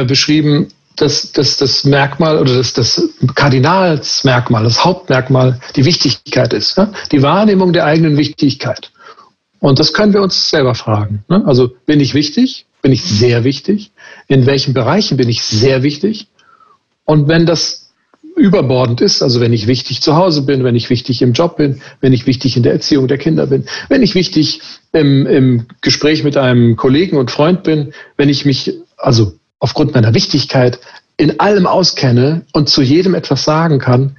beschrieben, dass, dass das Merkmal oder dass das Kardinalsmerkmal, das Hauptmerkmal die Wichtigkeit ist, ne? die Wahrnehmung der eigenen Wichtigkeit. Und das können wir uns selber fragen. Ne? Also bin ich wichtig? Bin ich sehr wichtig? In welchen Bereichen bin ich sehr wichtig? Und wenn das überbordend ist, also wenn ich wichtig zu Hause bin, wenn ich wichtig im Job bin, wenn ich wichtig in der Erziehung der Kinder bin, wenn ich wichtig im, im Gespräch mit einem Kollegen und Freund bin, wenn ich mich also aufgrund meiner Wichtigkeit in allem auskenne und zu jedem etwas sagen kann,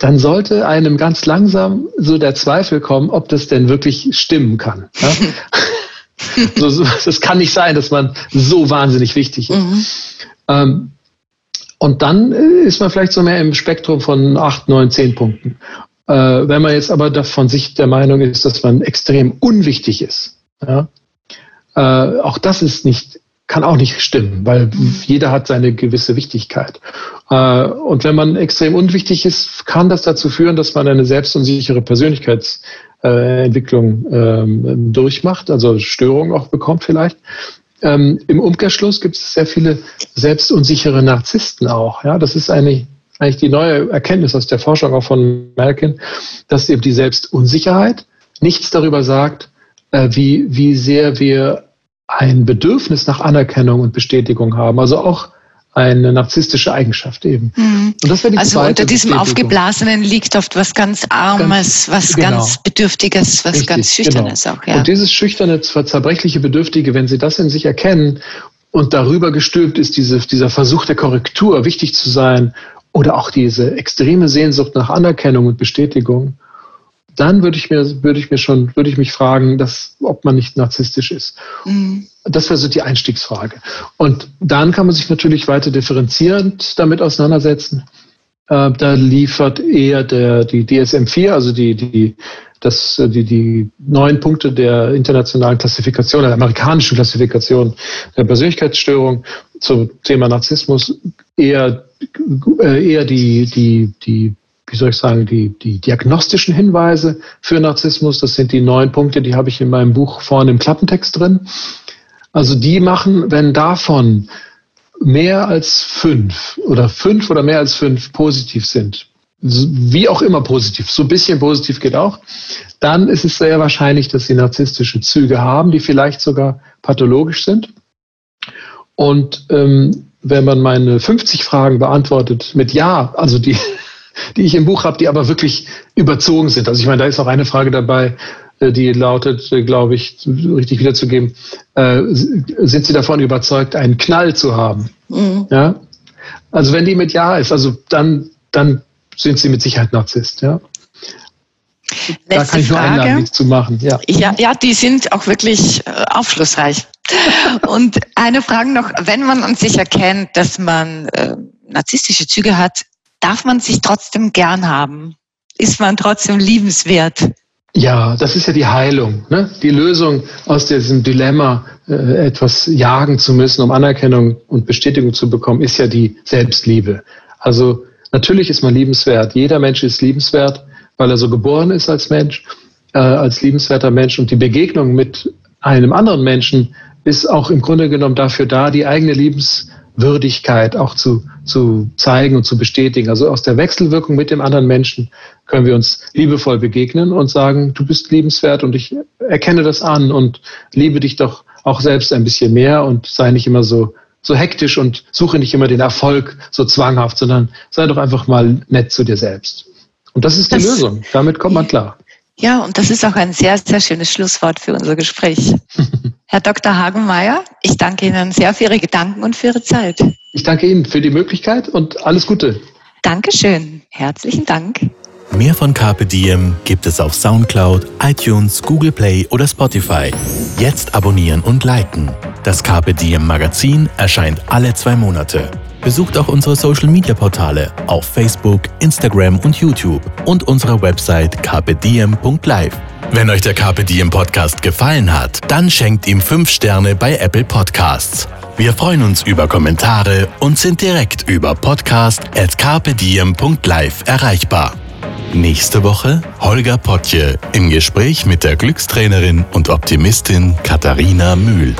dann sollte einem ganz langsam so der Zweifel kommen, ob das denn wirklich stimmen kann. Ja? so, so, das kann nicht sein, dass man so wahnsinnig wichtig ist. Mhm. Ähm, und dann ist man vielleicht so mehr im Spektrum von acht, neun, zehn Punkten. Äh, wenn man jetzt aber von sich der Meinung ist, dass man extrem unwichtig ist, ja? äh, auch das ist nicht kann auch nicht stimmen, weil jeder hat seine gewisse Wichtigkeit. Äh, und wenn man extrem unwichtig ist, kann das dazu führen, dass man eine selbstunsichere Persönlichkeitsentwicklung ähm, durchmacht, also Störungen auch bekommt vielleicht. Ähm, Im Umkehrschluss gibt es sehr viele selbstunsichere Narzissten auch. Ja, das ist eigentlich, eigentlich die neue Erkenntnis aus der Forschung auch von Malkin, dass eben die Selbstunsicherheit nichts darüber sagt, äh, wie, wie sehr wir ein Bedürfnis nach Anerkennung und Bestätigung haben. Also auch eine narzisstische Eigenschaft eben. Mhm. Und das wäre die also unter diesem Aufgeblasenen liegt oft was ganz Armes, ganz, was genau. ganz Bedürftiges, was Richtig, ganz Schüchternes genau. auch. Ja. Und dieses schüchterne, zerbrechliche Bedürftige, wenn Sie das in sich erkennen und darüber gestülpt ist diese, dieser Versuch der Korrektur, wichtig zu sein, oder auch diese extreme Sehnsucht nach Anerkennung und Bestätigung, dann würde ich mir, würde ich mir schon, würde ich mich fragen, dass, ob man nicht narzisstisch ist. Mhm. Das wäre so die Einstiegsfrage. Und dann kann man sich natürlich weiter differenzierend damit auseinandersetzen. Äh, da liefert eher der, die DSM-4, also die, die, das, die, die neun Punkte der internationalen Klassifikation, der amerikanischen Klassifikation der Persönlichkeitsstörung zum Thema Narzissmus eher, äh, eher die, die, die wie soll ich sagen, die, die diagnostischen Hinweise für Narzissmus. Das sind die neun Punkte, die habe ich in meinem Buch vorne im Klappentext drin. Also die machen, wenn davon mehr als fünf oder fünf oder mehr als fünf positiv sind, wie auch immer positiv, so ein bisschen positiv geht auch, dann ist es sehr wahrscheinlich, dass sie narzisstische Züge haben, die vielleicht sogar pathologisch sind. Und ähm, wenn man meine 50 Fragen beantwortet mit Ja, also die die ich im Buch habe, die aber wirklich überzogen sind. Also ich meine, da ist auch eine Frage dabei, äh, die lautet, äh, glaube ich, richtig wiederzugeben, äh, sind Sie davon überzeugt, einen Knall zu haben? Mhm. Ja? Also wenn die mit Ja ist, also dann, dann sind Sie mit Sicherheit Narzisst, ja. Letzte da kann ich nur Frage. einladen, nichts zu machen. Ja. ja, ja, die sind auch wirklich aufschlussreich. Und eine Frage noch, wenn man an sich erkennt, dass man äh, narzisstische Züge hat, darf man sich trotzdem gern haben? Ist man trotzdem liebenswert? Ja, das ist ja die Heilung, ne? die Lösung aus diesem Dilemma, äh, etwas jagen zu müssen, um Anerkennung und Bestätigung zu bekommen, ist ja die Selbstliebe. Also natürlich ist man liebenswert. Jeder Mensch ist liebenswert, weil er so geboren ist als Mensch, äh, als liebenswerter Mensch. Und die Begegnung mit einem anderen Menschen ist auch im Grunde genommen dafür da, die eigene Liebens Würdigkeit auch zu, zu zeigen und zu bestätigen. Also aus der Wechselwirkung mit dem anderen Menschen können wir uns liebevoll begegnen und sagen, du bist liebenswert und ich erkenne das an und liebe dich doch auch selbst ein bisschen mehr und sei nicht immer so, so hektisch und suche nicht immer den Erfolg so zwanghaft, sondern sei doch einfach mal nett zu dir selbst. Und das ist die das, Lösung. Damit kommt man klar. Ja, und das ist auch ein sehr, sehr schönes Schlusswort für unser Gespräch. Herr Dr. Hagenmeier, ich danke Ihnen sehr für Ihre Gedanken und für Ihre Zeit. Ich danke Ihnen für die Möglichkeit und alles Gute. Dankeschön. Herzlichen Dank. Mehr von Carpe Diem gibt es auf Soundcloud, iTunes, Google Play oder Spotify. Jetzt abonnieren und liken. Das Carpe Diem Magazin erscheint alle zwei Monate. Besucht auch unsere Social Media Portale auf Facebook, Instagram und YouTube und unsere Website carpediem.live. Wenn euch der Carpe Diem Podcast gefallen hat, dann schenkt ihm 5 Sterne bei Apple Podcasts. Wir freuen uns über Kommentare und sind direkt über podcast.carpediem.live erreichbar. Nächste Woche Holger Potje im Gespräch mit der Glückstrainerin und Optimistin Katharina Mühl.